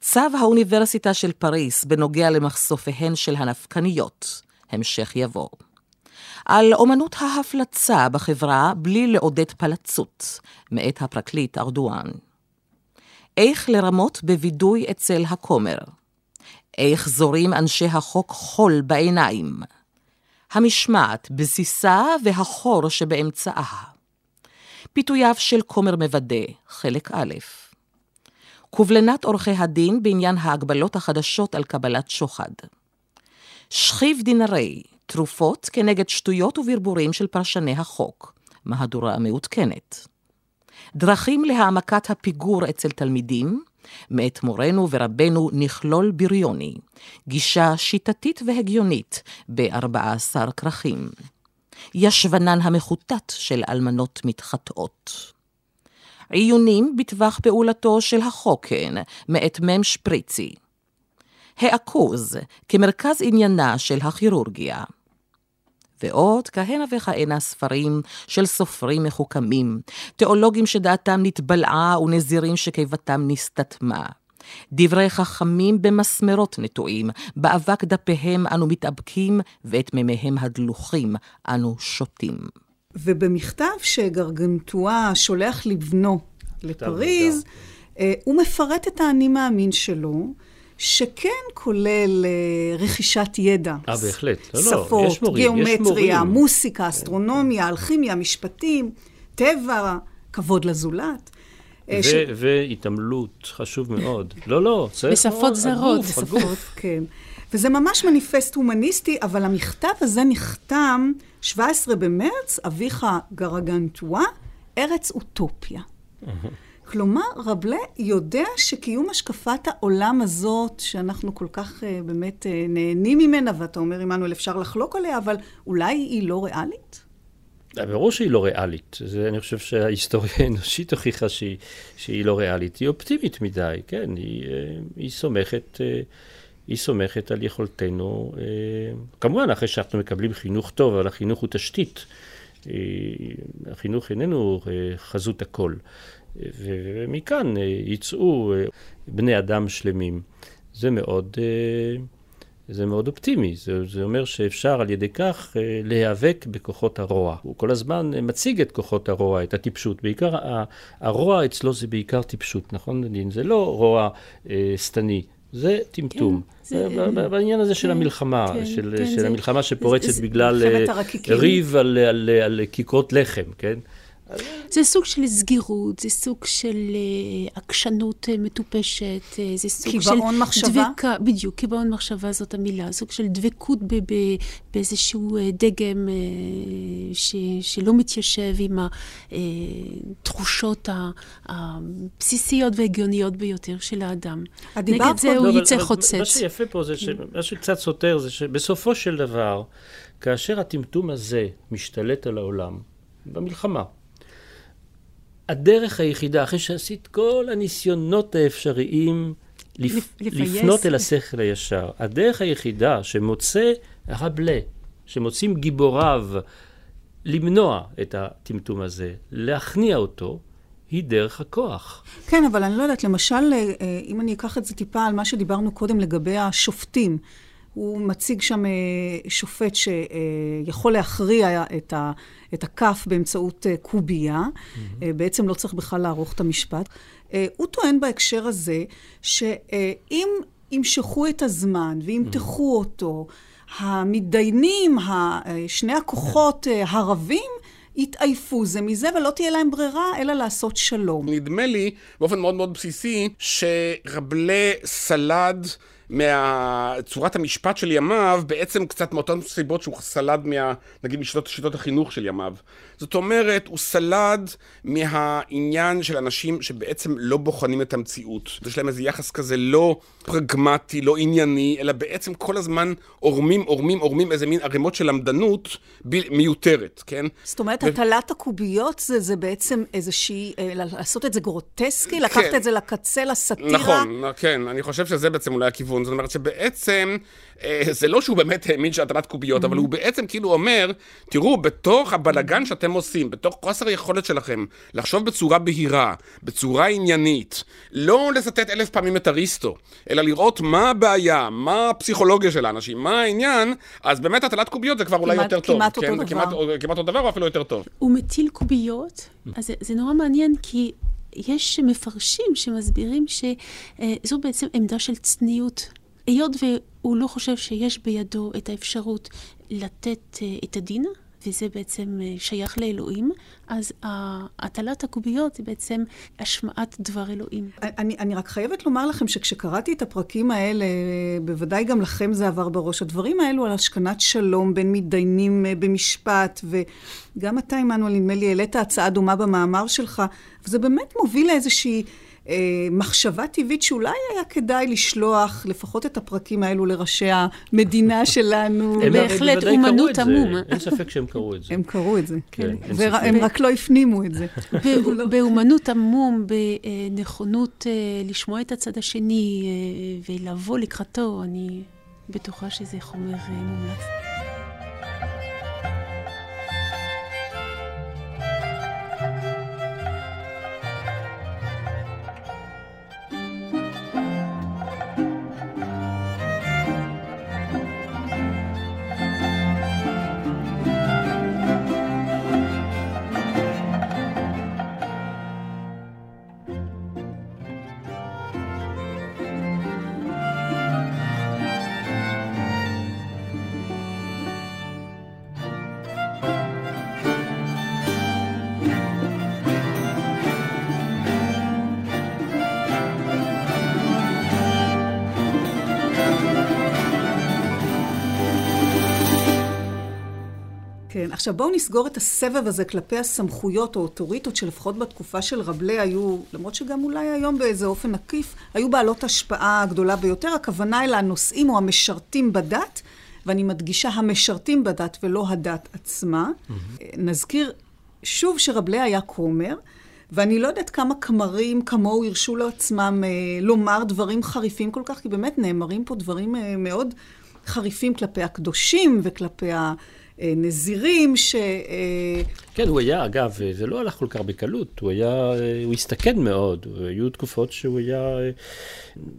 צו האוניברסיטה של פריס בנוגע למחשופיהן של הנפקניות, המשך יבוא. על אומנות ההפלצה בחברה בלי לעודד פלצות, מאת הפרקליט ארדואן. איך לרמות בווידוי אצל הכומר. איך זורים אנשי החוק חול בעיניים. המשמעת, בסיסה והחור שבאמצעה. פיתוייו של כומר מוודא, חלק א'. קובלנת עורכי הדין בעניין ההגבלות החדשות על קבלת שוחד. שכיב דינרי, תרופות כנגד שטויות וברבורים של פרשני החוק, מהדורה מעודכנת. דרכים להעמקת הפיגור אצל תלמידים, מאת מורנו ורבנו נכלול בריוני, גישה שיטתית והגיונית ב-14 כרכים. ישבנן המחוטט של אלמנות מתחטאות. עיונים בטווח פעולתו של החוקן, מאת מ' שפריצי. העכוז, כמרכז עניינה של הכירורגיה. ועוד כהנה וכהנה ספרים של סופרים מחוכמים, תיאולוגים שדעתם נתבלעה ונזירים שקיבתם נסתתמה. דברי חכמים במסמרות נטועים, באבק דפיהם אנו מתאבקים, ואת מימיהם הדלוחים אנו שותים. ובמכתב שגרגנטואה שולח לבנו לפריז, אה, הוא מפרט את האני מאמין שלו. שכן כולל אה, רכישת ידע. אה, בהחלט. לא, לא, שפות, יש מורים, גיאומטריה, יש מורים. מוסיקה, אסטרונומיה, אלכימיה, משפטים, טבע, כבוד לזולת. אה, ש- והתעמלות, חשוב מאוד. לא, לא, צריך... בשפות זרות. הגוף, הגוף. כן. וזה ממש מניפסט הומניסטי, אבל המכתב הזה נחתם 17 במרץ, אביך גרגנטואה, ארץ אוטופיה. כלומר, רבלה יודע שקיום השקפת העולם הזאת, שאנחנו כל כך uh, באמת uh, נהנים ממנה, ואתה אומר, עמנואל, אפשר לחלוק עליה, אבל אולי היא לא ריאלית? ברור שהיא לא ריאלית. זה, אני חושב שההיסטוריה האנושית הוכיחה שהיא, שהיא לא ריאלית. היא אופטימית מדי, כן, היא, אה, היא סומכת... אה, היא סומכת על יכולתנו, אה, כמובן אחרי שאנחנו מקבלים חינוך טוב, אבל החינוך הוא תשתית. אה, החינוך איננו אה, חזות הכל. ומכאן אה, יצאו אה, בני אדם שלמים. זה מאוד, אה, זה מאוד אופטימי. זה, זה אומר שאפשר על ידי כך אה, להיאבק בכוחות הרוע. הוא כל הזמן אה, מציג את כוחות הרוע, את הטיפשות. בעיקר הרוע אצלו זה בעיקר טיפשות, נכון, נדין? זה לא רוע אה, שטני. זה טמטום. כן, זה- בעניין הזה של כן, המלחמה, כן, של, כן, של זה- המלחמה שפורצת זה- בגלל אה. ריב על, על, על כיכרות לחם, כן? זה סוג של סגירות, זה סוג של אה, עקשנות אה, מטופשת, אה, זה סוג של... קיבעון מחשבה? דבקה, בדיוק, קיבעון מחשבה זאת המילה, סוג של דבקות ב, ב, באיזשהו דגם ש, שלא מתיישב עם התחושות הבסיסיות וההגיוניות ביותר של האדם. נגד זה הוא לא, יצא חוצץ. מה שיפה פה זה שמה שקצת סותר זה שבסופו של דבר, כאשר הטמטום הזה משתלט על העולם, במלחמה, הדרך היחידה, אחרי שעשית כל הניסיונות האפשריים לפ... לפייס. לפנות אל השכל הישר, הדרך היחידה שמוצא רבלה, שמוצאים גיבוריו למנוע את הטמטום הזה, להכניע אותו, היא דרך הכוח. כן, אבל אני לא יודעת, למשל, אה, אה, אם אני אקח את זה טיפה על מה שדיברנו קודם לגבי השופטים, הוא מציג שם אה, שופט שיכול להכריע את, ה, את הכף באמצעות אה, קובייה, אה, בעצם לא צריך בכלל לערוך את המשפט. אה, הוא טוען בהקשר הזה שאם ימשכו את הזמן וימתחו אותו, המתדיינים, אה, שני הכוחות אה, הרבים, יתעייפו זה מזה ולא תהיה להם ברירה אלא לעשות שלום. נדמה לי, באופן מאוד מאוד בסיסי, שרבלה סלד מצורת המשפט של ימיו, בעצם קצת מאותן סיבות שהוא סלד מה... נגיד משיטות שיטות החינוך של ימיו. זאת אומרת, הוא סלד מהעניין של אנשים שבעצם לא בוחנים את המציאות. יש להם איזה יחס כזה לא פרגמטי, לא ענייני, אלא בעצם כל הזמן עורמים, עורמים, עורמים איזה מין ערימות של למדנות ב- מיותרת, כן? זאת אומרת, הטלת הקוביות זה, זה בעצם איזושהי, אה, לעשות את זה גרוטסקי, לקחת את זה לקצה, לסאטירה. נכון, כן, אני חושב שזה בעצם אולי הכיוון. בכיוון, זאת אומרת שבעצם, אה, זה לא שהוא באמת האמין שהטלת קוביות, אבל הוא בעצם כאילו אומר, תראו, בתוך הבלגן שאתם עושים, בתוך חוסר היכולת שלכם לחשוב בצורה בהירה, בצורה עניינית, לא לצטט אלף פעמים את אריסטו, אלא לראות מה הבעיה, מה הפסיכולוגיה של האנשים, מה העניין, אז באמת הטלת קוביות זה כבר אולי כמעט- יותר טוב. כמעט אותו כן, דבר. כמעט, כמעט אותו דבר או אפילו יותר טוב. הוא מטיל קוביות, אז זה, זה נורא מעניין כי יש מפרשים שמסבירים שזו בעצם עמדה של צניעות. היות והוא לא חושב שיש בידו את האפשרות לתת אה, את הדין, וזה בעצם אה, שייך לאלוהים, אז הטלת הקוביות זה בעצם השמעת דבר אלוהים. אני, אני רק חייבת לומר לכם שכשקראתי את הפרקים האלה, בוודאי גם לכם זה עבר בראש, הדברים האלו על השכנת שלום בין מתדיינים אה, במשפט, וגם אתה, עמנואל, נדמה לי, העלית הצעה דומה במאמר שלך, וזה באמת מוביל לאיזושהי מחשבה טבעית שאולי היה כדאי לשלוח לפחות את הפרקים האלו לראשי המדינה שלנו. הם בהחלט, אומנות. עמום. אין ספק שהם קראו את זה. הם קראו את זה, כן, כן. והם ספק. רק לא הפנימו את זה. בא- באומנות המום, בנכונות אה, לשמוע את הצד השני אה, ולבוא לקראתו, אני בטוחה שזה חומר אה, מומלץ. כן, עכשיו בואו נסגור את הסבב הזה כלפי הסמכויות או אוטוריטות שלפחות בתקופה של רבלי היו, למרות שגם אולי היום באיזה אופן עקיף, היו בעלות השפעה גדולה ביותר. הכוונה אל הנושאים או המשרתים בדת, ואני מדגישה המשרתים בדת ולא הדת עצמה. נזכיר שוב שרבלי היה כומר, ואני לא יודעת כמה כמרים כמוהו הרשו לעצמם אה, לומר דברים חריפים כל כך, כי באמת נאמרים פה דברים אה, מאוד חריפים כלפי הקדושים וכלפי הנזירים, ש... אה, כן, הוא היה, אגב, זה לא הלך כל כך בקלות, הוא היה, הוא הסתכן מאוד, היו תקופות שהוא היה,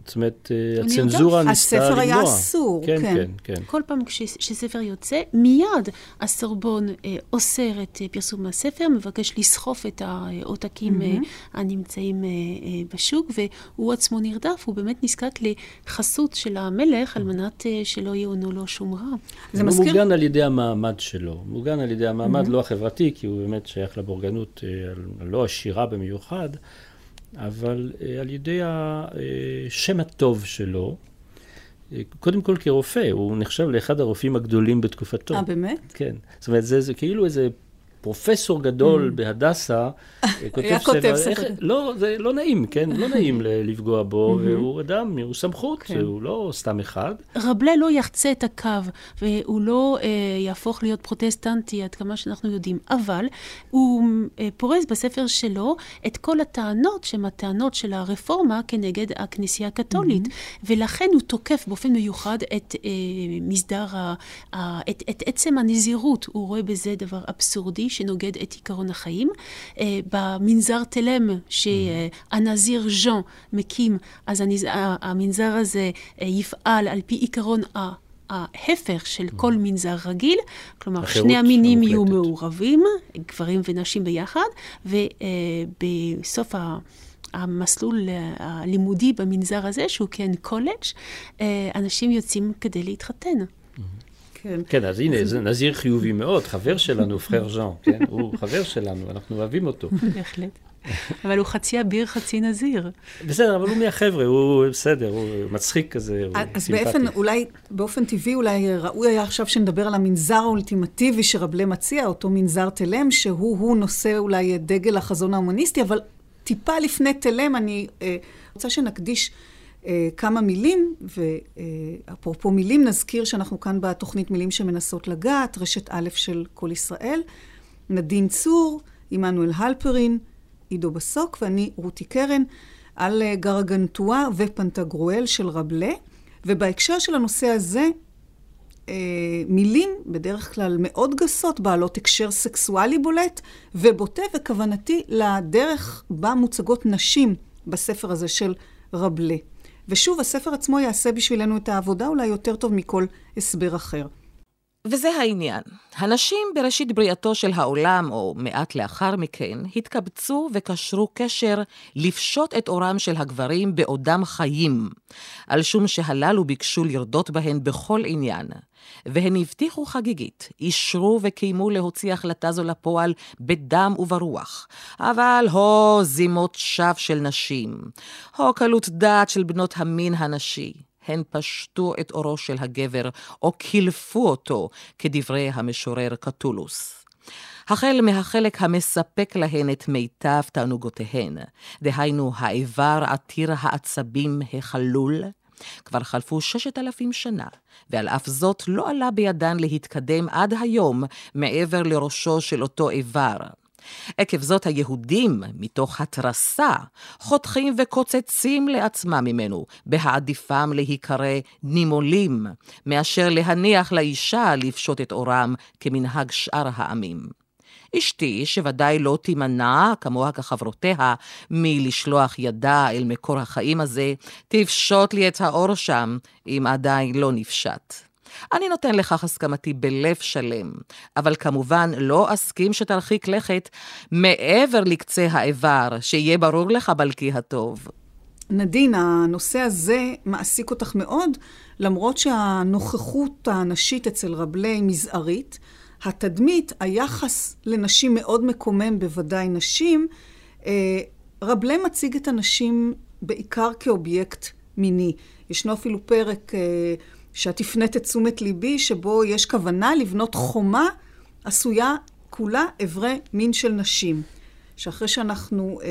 זאת אומרת, הצנזורה ניסתה למנוע. הספר היה אסור, כן. כן. כן, כן. כל פעם כש- שספר יוצא, מיד הסרבון אה, אוסר את אה, פרסום הספר, מבקש לסחוף את העותקים אה, הנמצאים אה, אה, בשוק, והוא עצמו נרדף, הוא באמת נזקק לחסות של המלך על מנת אה, שלא יאונו לו שום רע. זה הוא מזכיר... מוגן על ידי המעמד שלו, מוגן על ידי המעמד לא החברתי, כי הוא באמת שייך לבורגנות אה, הלא עשירה במיוחד, אבל אה, על ידי השם הטוב שלו. אה, קודם כל כרופא, הוא נחשב לאחד הרופאים הגדולים בתקופתו. אה, באמת? כן. זאת אומרת, זה, זה כאילו איזה פרופסור גדול בהדסה, אה, כותב ספר. לא, זה לא נעים, כן? לא נעים לפגוע בו, והוא אדם, הוא סמכות, כן. הוא לא סתם אחד. רבלה לא יחצה את הקו, והוא לא אה, יהפוך להיות פרוטסטנטי עד כמה שאנחנו יודעים, אבל הוא אה, פורס בספר שלו את כל הטענות שהן הטענות של הרפורמה כנגד הכנסייה הקתולית, mm-hmm. ולכן הוא תוקף באופן מיוחד את אה, מסדר, ה, ה, את, את עצם הנזירות, הוא רואה בזה דבר אבסורדי שנוגד את עיקרון החיים. אה, במנזר תלם שהנזיר ז'אן מקים, אז הנז... המנזר הזה אה, יפעל על פי עיקרון ה... ההפך של כל מנזר רגיל, כלומר, שני המינים יהיו המוחלטת. מעורבים, גברים ונשים ביחד, ובסוף ה... המסלול אה, הלימודי במנזר הזה, שהוא כן קולג', אה, אנשים יוצאים כדי להתחתן. כן. כן, אז הנה, זה נזיר חיובי מאוד, חבר שלנו, פרר ז'אן, כן? הוא חבר שלנו, אנחנו אוהבים אותו. בהחלט. אבל הוא חצי אביר, חצי נזיר. בסדר, אבל הוא מהחבר'ה, הוא בסדר, הוא מצחיק כזה, הוא אז סימפטי. באופן, אולי, באופן טבעי, אולי ראוי היה עכשיו שנדבר על המנזר האולטימטיבי שרבלה מציע, אותו מנזר תלם, שהוא נושא אולי דגל החזון ההומניסטי, אבל טיפה לפני תלם אני אה, רוצה שנקדיש אה, כמה מילים, ואפרופו מילים, נזכיר שאנחנו כאן בתוכנית מילים שמנסות לגעת, רשת א' של כל ישראל, נדין צור, עמנואל הלפרין, עידו בסוק ואני רותי קרן, על אה, גרגנטואה ופנטגרואל של רבלה. ובהקשר של הנושא הזה, אה, מילים בדרך כלל מאוד גסות, בעלות הקשר סקסואלי בולט ובוטה, וכוונתי לדרך בה מוצגות נשים בספר הזה של רבלה. ושוב, הספר עצמו יעשה בשבילנו את העבודה אולי יותר טוב מכל הסבר אחר. וזה העניין. הנשים בראשית בריאתו של העולם, או מעט לאחר מכן, התקבצו וקשרו קשר לפשוט את אורם של הגברים בעודם חיים, על שום שהללו ביקשו לרדות בהן בכל עניין. והן הבטיחו חגיגית, אישרו וקיימו להוציא החלטה זו לפועל בדם וברוח. אבל הו זימות שווא של נשים, הו קלות דעת של בנות המין הנשי. הן פשטו את אורו של הגבר, או קילפו אותו, כדברי המשורר קטולוס. החל מהחלק המספק להן את מיטב תענוגותיהן, דהיינו האיבר עתיר העצבים החלול, כבר חלפו ששת אלפים שנה, ועל אף זאת לא עלה בידן להתקדם עד היום מעבר לראשו של אותו איבר. עקב זאת היהודים, מתוך התרסה, חותכים וקוצצים לעצמם ממנו, בהעדיפם להיקרא נימולים, מאשר להניח לאישה לפשוט את אורם כמנהג שאר העמים. אשתי, שוודאי לא תימנע, כמוה כחברותיה, מלשלוח ידה אל מקור החיים הזה, תפשוט לי את האור שם, אם עדיין לא נפשט. אני נותן לכך הסכמתי בלב שלם, אבל כמובן לא אסכים שתרחיק לכת מעבר לקצה האיבר, שיהיה ברור לך בלקי הטוב. נדין, הנושא הזה מעסיק אותך מאוד, למרות שהנוכחות הנשית אצל רבלי מזערית. התדמית, היחס לנשים מאוד מקומם, בוודאי נשים. אה, רבלה מציג את הנשים בעיקר כאובייקט מיני. ישנו אפילו פרק אה, שאת הפנית את תשומת ליבי, שבו יש כוונה לבנות חומה עשויה כולה אברי מין של נשים. שאחרי שאנחנו אה,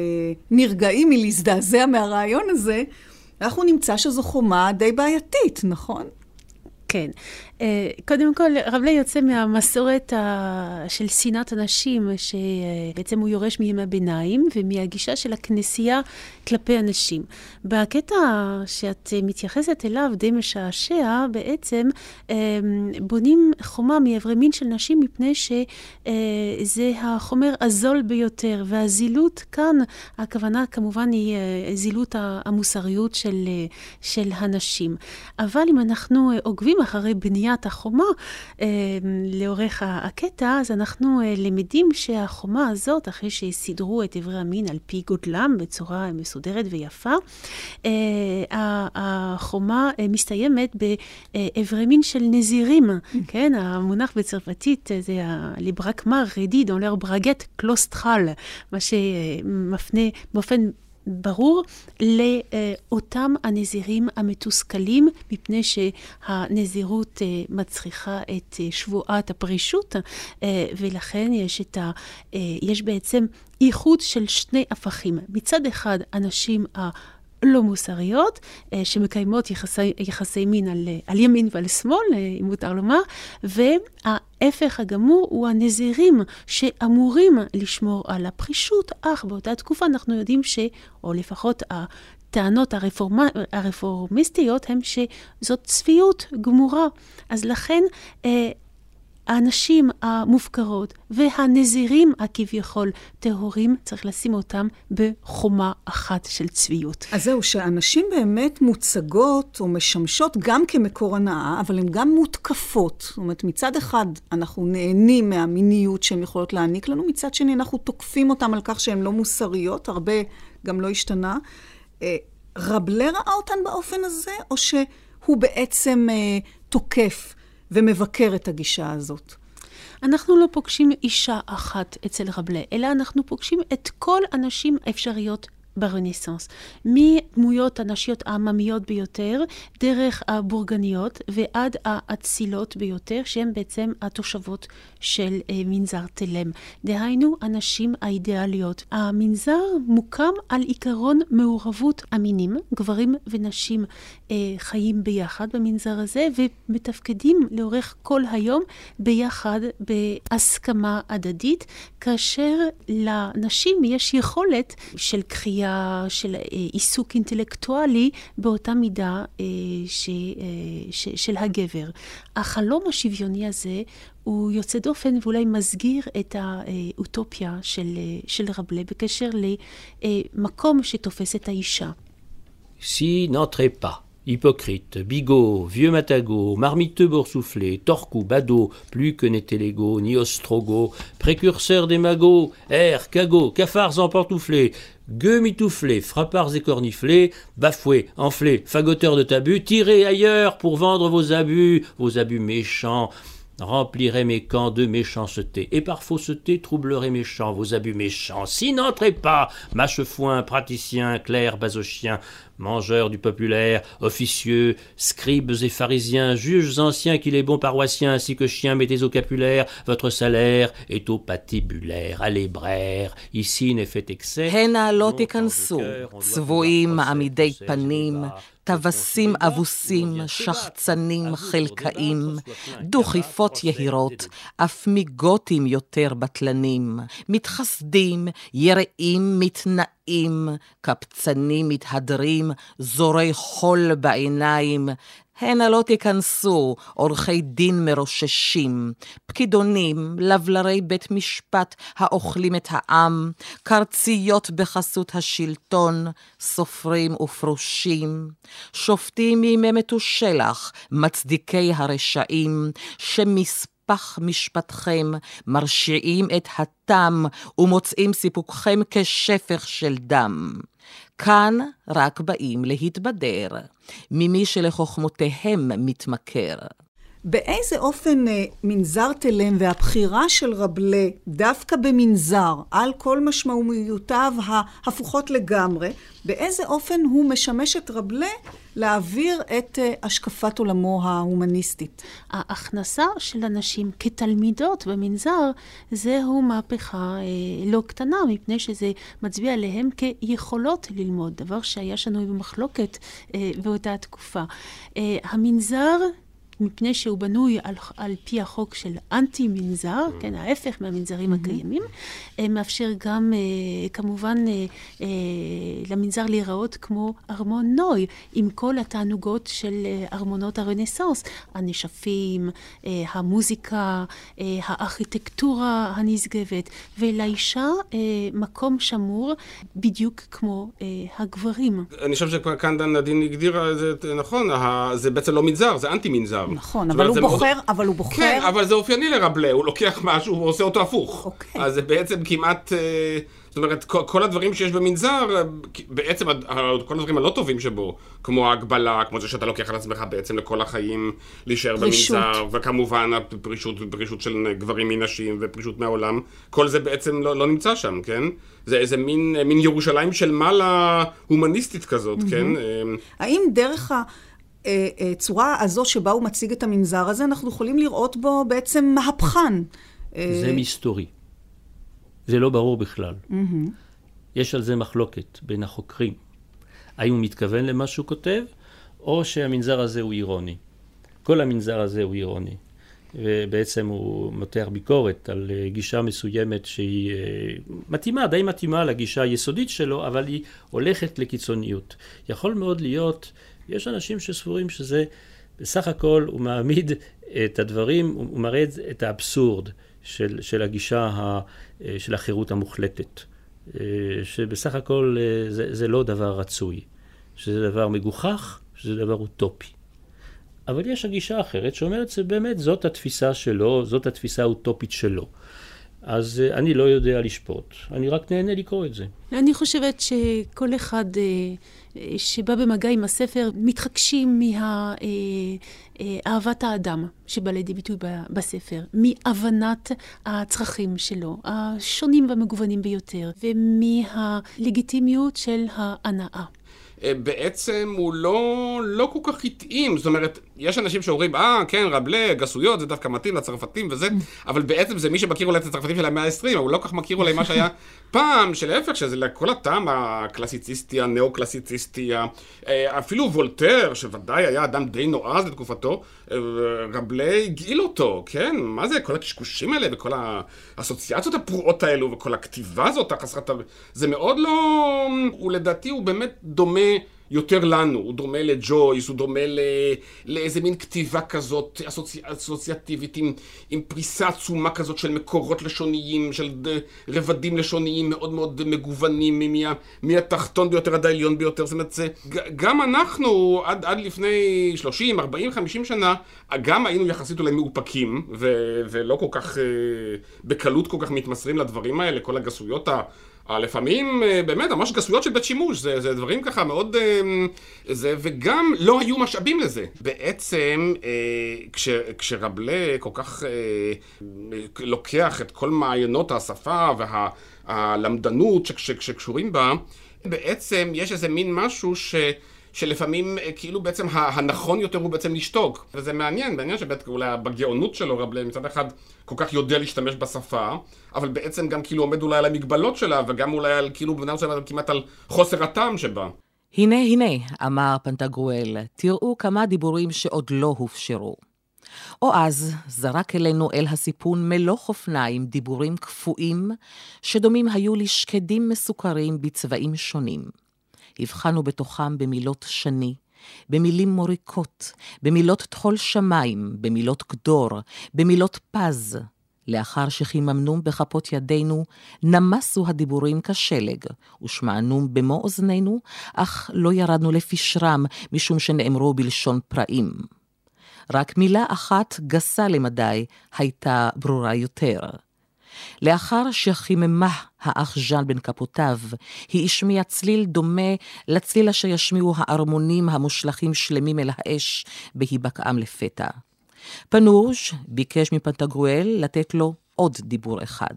נרגעים מלהזדעזע מהרעיון הזה, אנחנו נמצא שזו חומה די בעייתית, נכון? כן. אה, קודם כל, רב ליה יוצא מהמסורת של שנאת הנשים, שבעצם הוא יורש מימי הביניים, ומהגישה של הכנסייה כלפי הנשים. בקטע שאת מתייחסת אליו, די משעשע, בעצם אה, בונים חומה מאיברי מין של נשים, מפני שזה החומר הזול ביותר, והזילות כאן, הכוונה כמובן היא אה, זילות המוסריות של, של הנשים. אבל אם אנחנו עוקבים אחרי בנייה בניית החומה אה, לאורך הקטע, אז אנחנו אה, למדים שהחומה הזאת, אחרי שסידרו את איברי המין על פי גודלם בצורה מסודרת ויפה, אה, החומה אה, מסתיימת באיברי מין של נזירים, כן? המונח בצרפתית זה הליברקמר רדי דון לר ברגט קלוסטרל, מה שמפנה באופן... ברור לאותם הנזירים המתוסכלים, מפני שהנזירות אה, מצריכה את אה, שבועת הפרישות, אה, ולכן יש, ה, יש בעצם איחוד של שני הפכים. מצד אחד, הנשים ה... לא מוסריות, שמקיימות יחסי, יחסי מין על, על ימין ועל שמאל, אם מותר לומר, ההפך הגמור הוא הנזירים שאמורים לשמור על הפרישות, אך באותה תקופה אנחנו יודעים ש... או לפחות הטענות הרפורמה, הרפורמיסטיות הן שזאת צביעות גמורה. אז לכן האנשים המופקרות והנזירים הכביכול טהורים, צריך לשים אותם בחומה אחת של צביעות. אז זהו, שהנשים באמת מוצגות או משמשות גם כמקור הנאה, אבל הן גם מותקפות. זאת אומרת, מצד אחד אנחנו נהנים מהמיניות שהן יכולות להעניק לנו, מצד שני אנחנו תוקפים אותן על כך שהן לא מוסריות, הרבה גם לא השתנה. אה, רבלה ראה אותן באופן הזה, או שהוא בעצם אה, תוקף ומבקר את הגישה הזאת. אנחנו לא פוגשים אישה אחת אצל רבלה, אלא אנחנו פוגשים את כל הנשים האפשריות ברנסאנס. מדמויות הנשיות העממיות ביותר, דרך הבורגניות ועד האצילות ביותר, שהן בעצם התושבות של אה, מנזר תלם. דהיינו, הנשים האידיאליות. המנזר מוקם על עיקרון מעורבות המינים, גברים ונשים אה, חיים ביחד במנזר הזה, ומתפקדים לאורך כל היום ביחד בהסכמה הדדית, כאשר לנשים יש יכולת של קריאה של עיסוק אינטלקטואלי באותה מידה ש, ש, של הגבר. החלום השוויוני הזה הוא יוצא דופן ואולי מסגיר את האוטופיה של, של רבלה בקשר למקום שתופס את האישה. Si n'entrez pas. Hypocrite, bigot, vieux matagot, marmiteux boursouflé, torcou, badaud, plus que n'était l'ego, ni ostrogo, précurseur des magots, air, cagots, cafards empantouflés, gueux mitouflés, frappards écorniflés, bafoués, enflés, fagoteurs de tabus, tirez ailleurs pour vendre vos abus, vos abus méchants, remplirait mes camps de méchanceté, et par fausseté troublerait mes champs, vos abus méchants. Si n'entrez pas, mâchefoin, praticien, clerc, basochien, mangeurs du populaire, officieux, scribes et pharisiens, juges anciens qu'il est bon paroissiens, ainsi que chiens mettez au capulaire, votre salaire est au patibulaire, à l'ébraire, ici n'est fait excès. טווסים אבוסים, שחצנים חלקאים, דוכיפות יהירות, אף מגותים יותר בטלנים, מתחסדים, יראים, מתנאים, קפצנים מתהדרים, זורי חול בעיניים, הנה לא תיכנסו עורכי דין מרוששים, פקידונים, לבלרי בית משפט האוכלים את העם, קרציות בחסות השלטון, סופרים ופרושים, שופטים מימי מתושלח, מצדיקי הרשעים, שמספח משפטכם, מרשיעים את התם ומוצאים סיפוקכם כשפך של דם. כאן רק באים להתבדר, ממי שלחוכמותיהם מתמכר. באיזה אופן אה, מנזר תלם והבחירה של רבלה דווקא במנזר, על כל משמעויותיו ההפוכות לגמרי, באיזה אופן הוא משמש את רבלה להעביר את אה, השקפת עולמו ההומניסטית? ההכנסה של אנשים כתלמידות במנזר, זהו מהפכה אה, לא קטנה, מפני שזה מצביע עליהם כיכולות ללמוד, דבר שהיה שנוי במחלוקת אה, באותה תקופה. אה, המנזר מפני שהוא בנוי על, על פי החוק של אנטי-מנזר, mm. כן, ההפך מהמנזרים mm-hmm. הקיימים, אה, מאפשר גם, אה, כמובן, אה, למנזר להיראות כמו ארמון נוי, עם כל התענוגות של ארמונות הרנסאנס, הנשפים, המוזיקה, הארכיטקטורה הנשגבת, ולאישה מקום שמור בדיוק כמו הגברים. אני חושב שכאן דן נדין הגדירה את זה נכון, זה בעצם לא מנזר, זה אנטי-מנזר. נכון, אבל הוא בוחר, מאוד... אבל הוא בוחר... כן, אבל זה אופייני לרבלה, הוא לוקח משהו, הוא עושה אותו הפוך. אוקיי. אז זה בעצם כמעט... אה, זאת אומרת, כל הדברים שיש במנזר, בעצם כל הדברים הלא טובים שבו, כמו ההגבלה, כמו זה שאתה לוקח על עצמך בעצם לכל החיים להישאר במנזר, וכמובן הפרישות, פרישות של גברים מנשים ופרישות מהעולם, כל זה בעצם לא, לא נמצא שם, כן? זה איזה מין, מין ירושלים של מעלה הומניסטית כזאת, mm-hmm. כן? האם דרך ה... הצורה אה, אה, הזו שבה הוא מציג את המנזר הזה, אנחנו יכולים לראות בו בעצם מהפכן. אה, זה מסתורי. זה לא ברור בכלל. Mm-hmm. יש על זה מחלוקת בין החוקרים. האם הוא מתכוון למה שהוא כותב, או שהמנזר הזה הוא אירוני. כל המנזר הזה הוא אירוני. ובעצם הוא מותח ביקורת על גישה מסוימת שהיא מתאימה, די מתאימה לגישה היסודית שלו, אבל היא הולכת לקיצוניות. יכול מאוד להיות יש אנשים שסבורים שזה, בסך הכל הוא מעמיד את הדברים, הוא מראה את האבסורד של, של הגישה ה, של החירות המוחלטת. שבסך הכל זה, זה לא דבר רצוי, שזה דבר מגוחך, שזה דבר אוטופי. אבל יש הגישה האחרת שאומרת שבאמת זאת התפיסה שלו, זאת התפיסה האוטופית שלו. אז אני לא יודע לשפוט, אני רק נהנה לקרוא את זה. אני חושבת שכל אחד שבא במגע עם הספר, מתחגשים מאהבת האדם שבא לידי ביטוי בספר, מהבנת הצרכים שלו, השונים והמגוונים ביותר, ומהלגיטימיות של ההנאה. בעצם הוא לא, לא כל כך התאים, זאת אומרת, יש אנשים שאומרים, אה, כן, רבלה, גסויות, זה דווקא מתאים לצרפתים וזה, אבל בעצם זה מי שמכיר אולי את הצרפתים של המאה ה-20, אבל הוא לא כל כך מכיר אולי מה שהיה פעם, שלהפך, שזה לכל הטעם הקלאסיציסטי, הנאו-קלאסיציסטי, אפילו וולטר, שוודאי היה אדם די נועז לתקופתו, רבלה הגעיל אותו, כן? מה זה, כל הקשקושים האלה וכל האסוציאציות הפרועות האלו וכל הכתיבה הזאת החסרת... זה מאוד לא... הוא לדעתי, הוא באמת דומה... יותר לנו, הוא דומה לג'ויס, הוא דומה ל... לאיזה מין כתיבה כזאת אסוצי... אסוציאטיבית עם, עם פריסה עצומה כזאת של מקורות לשוניים, של רבדים לשוניים מאוד מאוד מגוונים, מה... מהתחתון ביותר עד העליון ביותר. זאת אומרת, זה... גם אנחנו עד, עד לפני 30, 40, 50 שנה, גם היינו יחסית אולי מאופקים, ו... ולא כל כך, אה, בקלות כל כך מתמסרים לדברים האלה, כל הגסויות ה... לפעמים אה, באמת ממש גסויות של בית שימוש, זה, זה דברים ככה מאוד... אה, זה, וגם לא היו משאבים לזה. בעצם אה, כש, כשרבלה כל כך לוקח את כל מעיינות השפה והלמדנות שקשורים בה, בעצם יש איזה מין משהו ש... שלפעמים כאילו בעצם הנכון יותר הוא בעצם לשתוק. וזה מעניין, מעניין שבאמת אולי בגאונות שלו רב מצד אחד כל כך יודע להשתמש בשפה, אבל בעצם גם כאילו עומד אולי על המגבלות שלה, וגם אולי על כאילו במידה מסוימת כמעט על חוסר הטעם שבה. הנה הנה, אמר פנטגרואל, תראו כמה דיבורים שעוד לא הופשרו. או אז זרק אלינו אל הסיפון מלוך אופניים דיבורים קפואים, שדומים היו לשקדים מסוכרים בצבעים שונים. הבחנו בתוכם במילות שני, במילים מוריקות, במילות טחול שמיים, במילות גדור, במילות פז. לאחר שחיממנום בכפות ידינו, נמסו הדיבורים כשלג, ושמענום במו אוזנינו, אך לא ירדנו לפשרם, משום שנאמרו בלשון פראים. רק מילה אחת גסה למדי הייתה ברורה יותר. לאחר שחיממה האח ז'אן בין כפותיו, היא השמיעה צליל דומה לצליל אשר ישמיעו הארמונים המושלכים שלמים אל האש בהיבקעם לפתע. פנוז' ביקש מפנטגרואל לתת לו עוד דיבור אחד.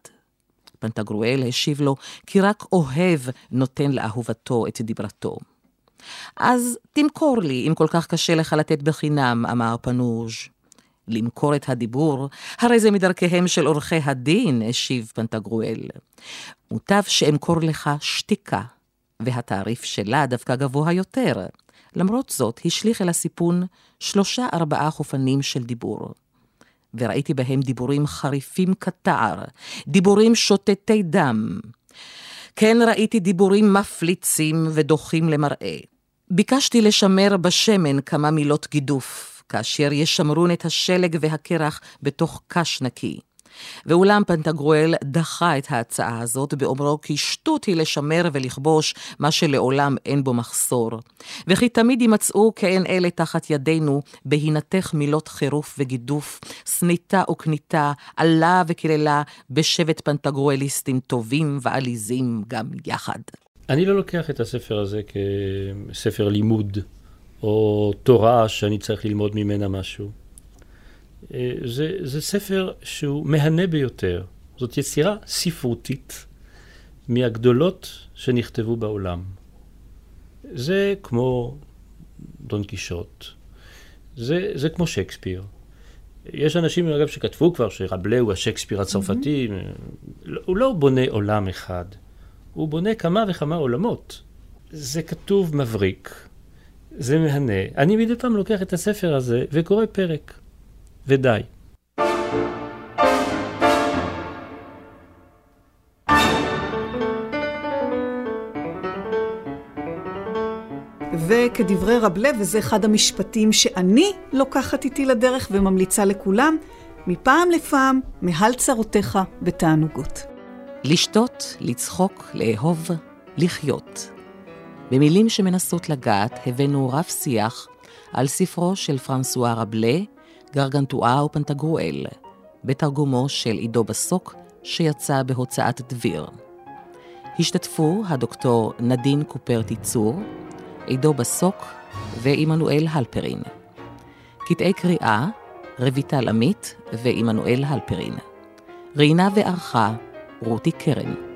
פנטגרואל השיב לו כי רק אוהב נותן לאהובתו את דיברתו. אז תמכור לי, אם כל כך קשה לך לתת בחינם, אמר פנוז'. למכור את הדיבור, הרי זה מדרכיהם של עורכי הדין, השיב פנטגרואל. מוטב שאמכור לך שתיקה, והתעריף שלה דווקא גבוה יותר. למרות זאת, השליך אל הסיפון שלושה ארבעה חופנים של דיבור. וראיתי בהם דיבורים חריפים כתער, דיבורים שותתי דם. כן ראיתי דיבורים מפליצים ודוחים למראה. ביקשתי לשמר בשמן כמה מילות גידוף, כאשר ישמרון את השלג והקרח בתוך קש נקי. ואולם פנטגרואל דחה את ההצעה הזאת באומרו כי שטות היא לשמר ולכבוש מה שלעולם אין בו מחסור. וכי תמיד יימצאו כעין אלה תחת ידינו, בהינתך מילות חירוף וגידוף, סניטה וקניתה, עלה וקללה, בשבט פנטגרואליסטים טובים ועליזים גם יחד. אני לא לוקח את הספר הזה כספר לימוד. או תורה שאני צריך ללמוד ממנה משהו. אה, זה, זה ספר שהוא מהנה ביותר. זאת יצירה ספרותית מהגדולות שנכתבו בעולם. זה כמו דון קישוט. זה, זה כמו שייקספיר. יש אנשים, אגב, שכתבו כבר שרבלה הוא השייקספיר הצרפתי. Mm-hmm. הוא לא בונה עולם אחד, הוא בונה כמה וכמה עולמות. זה כתוב מבריק, זה מהנה. אני מדי פעם לוקח את הספר הזה וקורא פרק, ודי. וכדברי רב לב, וזה אחד המשפטים שאני לוקחת איתי לדרך וממליצה לכולם, מפעם לפעם, מעל צרותיך בתענוגות. לשתות, לצחוק, לאהוב, לחיות. במילים שמנסות לגעת הבאנו רב שיח על ספרו של פרנסואה רבלה, גרגנטואה ופנטגרואל, בתרגומו של עידו בסוק, שיצא בהוצאת דביר. השתתפו הדוקטור נדין קופרטי צור, עידו בסוק ועמנואל הלפרין. קטעי קריאה, רויטל עמית ועמנואל הלפרין. ראיינה וערכה רותי קרן.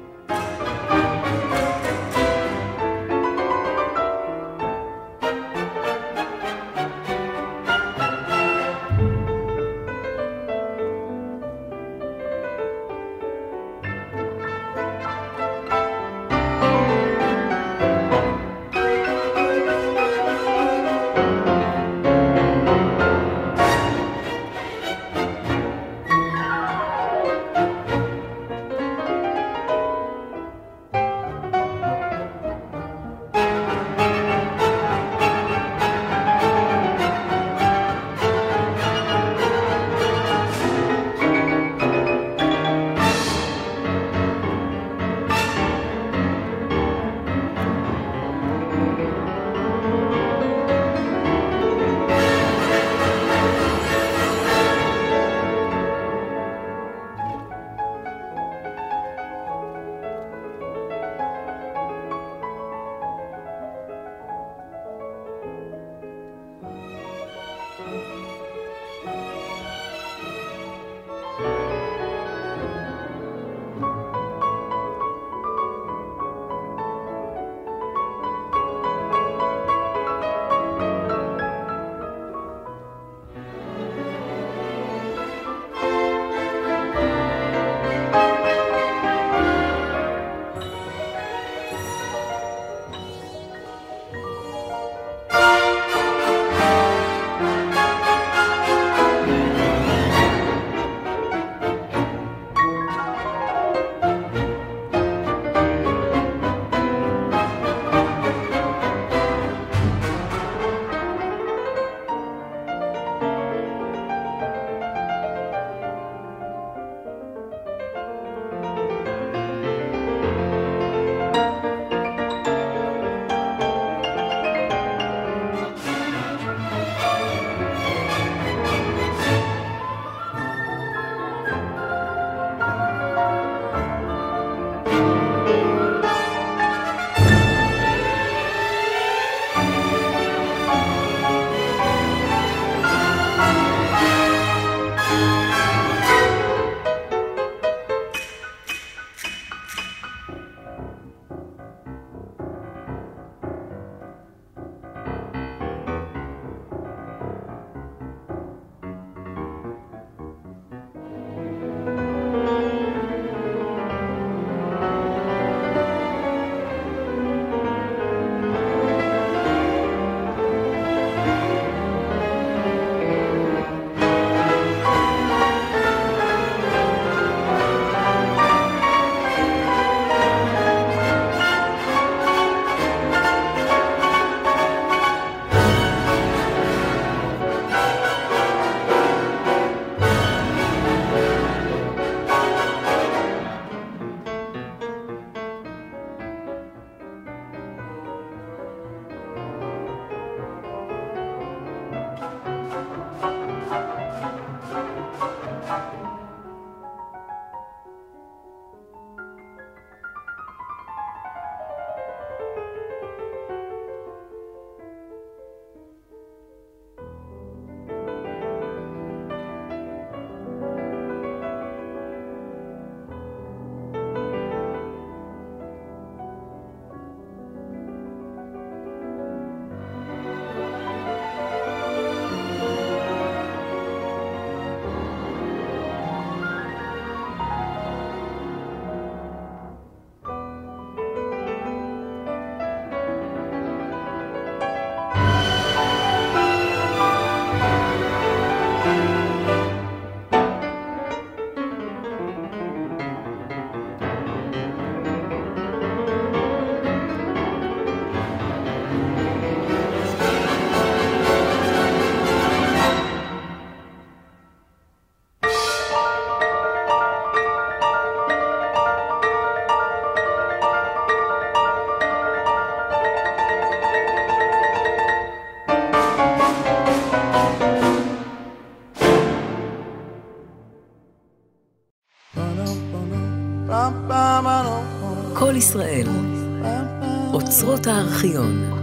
הארכיון.